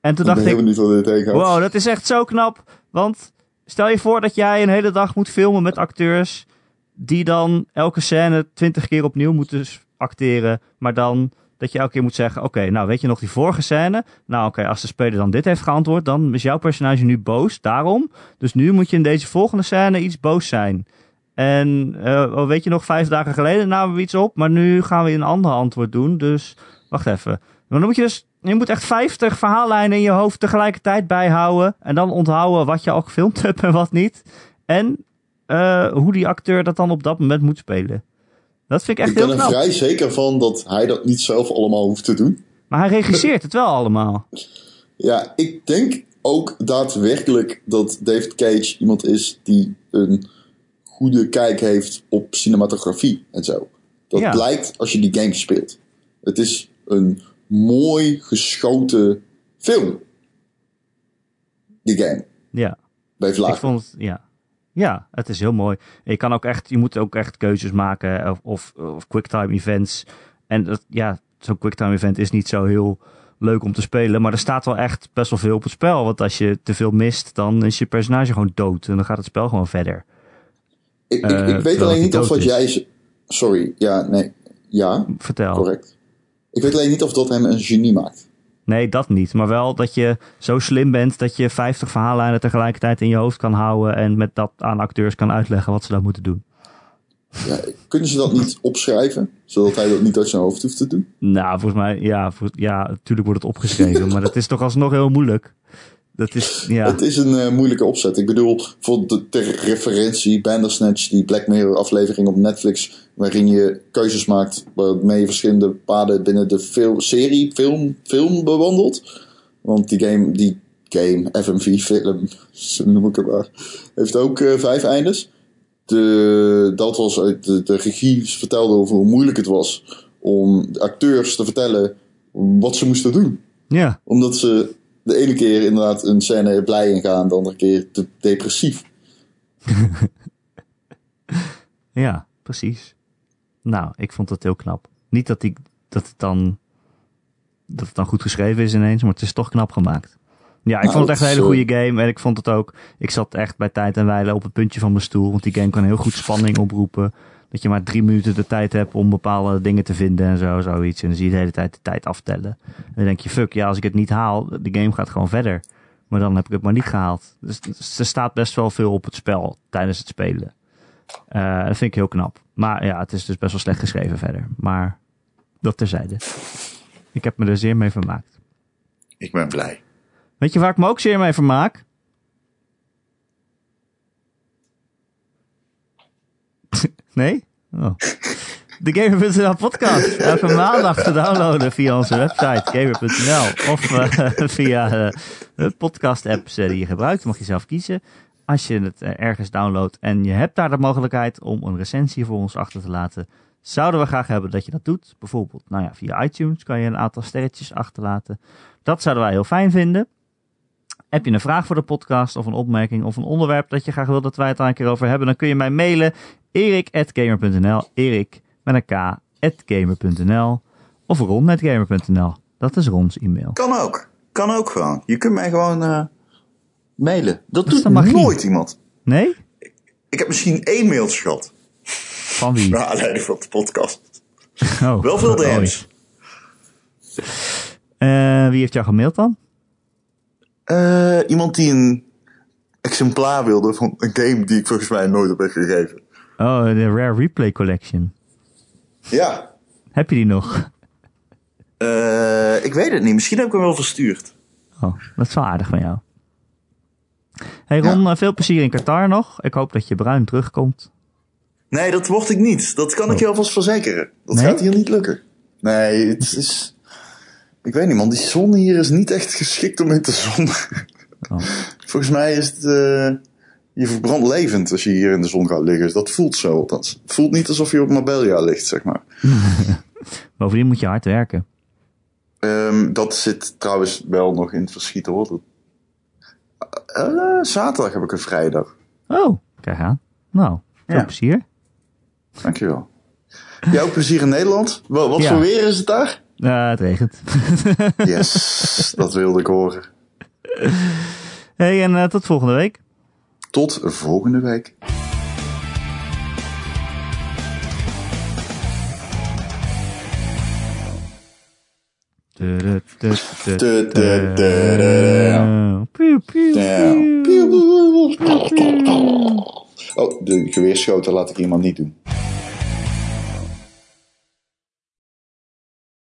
En toen Ik dacht ik, wow, dat is echt zo knap. Want stel je voor dat jij een hele dag moet filmen met acteurs... die dan elke scène twintig keer opnieuw moeten acteren... maar dan dat je elke keer moet zeggen... oké, nou weet je nog die vorige scène? Nou oké, als de speler dan dit heeft geantwoord... dan is jouw personage nu boos, daarom. Dus nu moet je in deze volgende scène iets boos zijn... En eh, oh, weet je nog, vijf dagen geleden namen we iets op, maar nu gaan we een ander antwoord doen. Dus wacht even. Maar dan moet je dus, je moet echt 50 verhaallijnen in je hoofd tegelijkertijd bijhouden. En dan onthouden wat je al gefilmd hebt en wat niet. En eh, hoe die acteur dat dan op dat moment moet spelen. Dat vind ik echt ik ben heel er knap. vrij zeker van dat hij dat niet zelf allemaal hoeft te doen. Maar hij regisseert het wel allemaal. Ja, ik denk ook daadwerkelijk dat David Cage iemand is die een goede kijk heeft op cinematografie en zo. Dat Ja. blijkt als je die game speelt. Het is een mooi geschoten film. Die game. Ja. Bij Ik Vlaag. vond het, ja. Ja, het is heel mooi. Je, kan ook echt, je moet ook echt keuzes maken of, of, of quicktime events. En dat, ja, zo'n quicktime event is niet zo heel leuk om te spelen. Maar er staat wel echt best wel veel op het spel. Want als je te veel mist, dan is je personage gewoon dood. En dan gaat het spel gewoon verder. Ik, ik, eh, ik weet alleen niet of wat is. jij... Sorry, ja, nee. Ja, Vertel. correct. Ik weet alleen niet of dat hem een genie maakt. Nee, dat niet. Maar wel dat je zo slim bent dat je 50 verhaallijnen tegelijkertijd in je hoofd kan houden. En met dat aan acteurs kan uitleggen wat ze dan moeten doen. Ja, kunnen ze dat niet opschrijven? Zodat hij dat niet uit zijn hoofd hoeft te doen? Nou, volgens mij, ja, voor, ja, natuurlijk wordt het opgeschreven, maar dat is toch alsnog heel moeilijk. Dat is, ja, Het is een eh, moeilijke opzet. Ik bedoel, voor de ter referentie, Bandersnatch, die Black Mirror aflevering op Netflix, waarin je keuzes maakt waarmee je verschillende paden binnen de fil- serie, film, film bewandelt. Want die game, die game, FMV film, zo noem ik het maar, heeft ook eh, vijf eindes. De, dat was uit de, de regie vertelde over hoe moeilijk het was om de acteurs te vertellen wat ze moesten doen ja, omdat ze de ene keer inderdaad een scène blij ingaan, de andere keer te depressief. Ja, precies. Nou, ik vond het heel knap. Niet dat, die, dat, het dan, dat het dan goed geschreven is ineens, maar het is toch knap gemaakt. Ja, ik Nou, vond het echt een dat hele goede game. En ik vond het ook. Ik zat echt bij tijd en wijle op het puntje van mijn stoel. Want die game kan heel goed spanning oproepen. Dat je maar drie minuten de tijd hebt om bepaalde dingen te vinden en zo, zoiets. En dan zie je de hele tijd de tijd aftellen. En dan denk je, fuck, ja, als ik het niet haal, de game gaat gewoon verder. Maar dan heb ik het maar niet gehaald. Dus, dus er staat best wel veel op het spel tijdens het spelen. Eh, dat vind ik heel knap. Maar ja, het is dus best wel slecht geschreven verder. Maar dat terzijde. Ik heb me er zeer mee vermaakt. Ik ben blij. Weet je waar ik me ook zeer mee vermaak? nee? Oh. De Gamer.nl podcast. Elke maandag te downloaden via onze website gamer.nl. Of eh, via eh, de podcast apps eh, die je gebruikt. Mag je zelf kiezen. Als je het ergens downloadt en je hebt daar de mogelijkheid om een recensie voor ons achter te laten. Zouden we graag hebben dat je dat doet. Bijvoorbeeld, nou ja, via iTunes kan je een aantal sterretjes achterlaten. Dat zouden wij heel fijn vinden. Heb je een vraag voor de podcast of een opmerking of een onderwerp dat je graag wil dat wij het daar een keer over hebben, dan kun je mij mailen erik.gamer.nl erik met een k gamer.nl of ron.gamer.nl. Dat is Rons e-mail. Kan ook. Kan ook gewoon. Je kunt mij gewoon eh, mailen. Dat, doet magie. nooit iemand. Nee? Ik heb misschien één mailtje gehad. Van wie? Naar aanleiding van de podcast. Oh. Wel veel DM's. Eh, wie heeft jou gemaild dan? Eh, iemand die een exemplaar wilde van een game die ik volgens mij nooit heb weggegeven. Oh, de Rare Replay Collection. Ja. Heb je die nog? Eh, ik weet het niet. Misschien heb ik hem wel verstuurd. Oh, dat is wel aardig van jou. Hey Ron, eh, veel plezier in Qatar nog. Ik hoop dat je bruin terugkomt. Nee, dat word ik niet. Dat kan ik je alvast verzekeren. Dat Nee? gaat hier niet lukken. Nee, het is... Ik weet niet man, die zon hier is niet echt geschikt om in te zonnen. Oh. Volgens mij is het... eh, je verbrandt levend als je hier in de zon gaat liggen. Dus dat voelt zo althans. Het voelt niet alsof je op Marbella ligt, zeg maar. Bovendien moet je hard werken. Ehm, dat zit trouwens wel nog in het verschiet hoor. Eh, zaterdag heb ik een vrijdag. Oh, kijk aan. Nou, veel Ja. plezier. Dankjewel. Ook plezier in Nederland? Wat, wat Ja. voor weer is het daar? Eh, het regent. Yes, dat wilde ik horen. hey, en eh, tot volgende week. Tot volgende week. Ja. Oh, de geweerschoten laat ik iemand niet doen.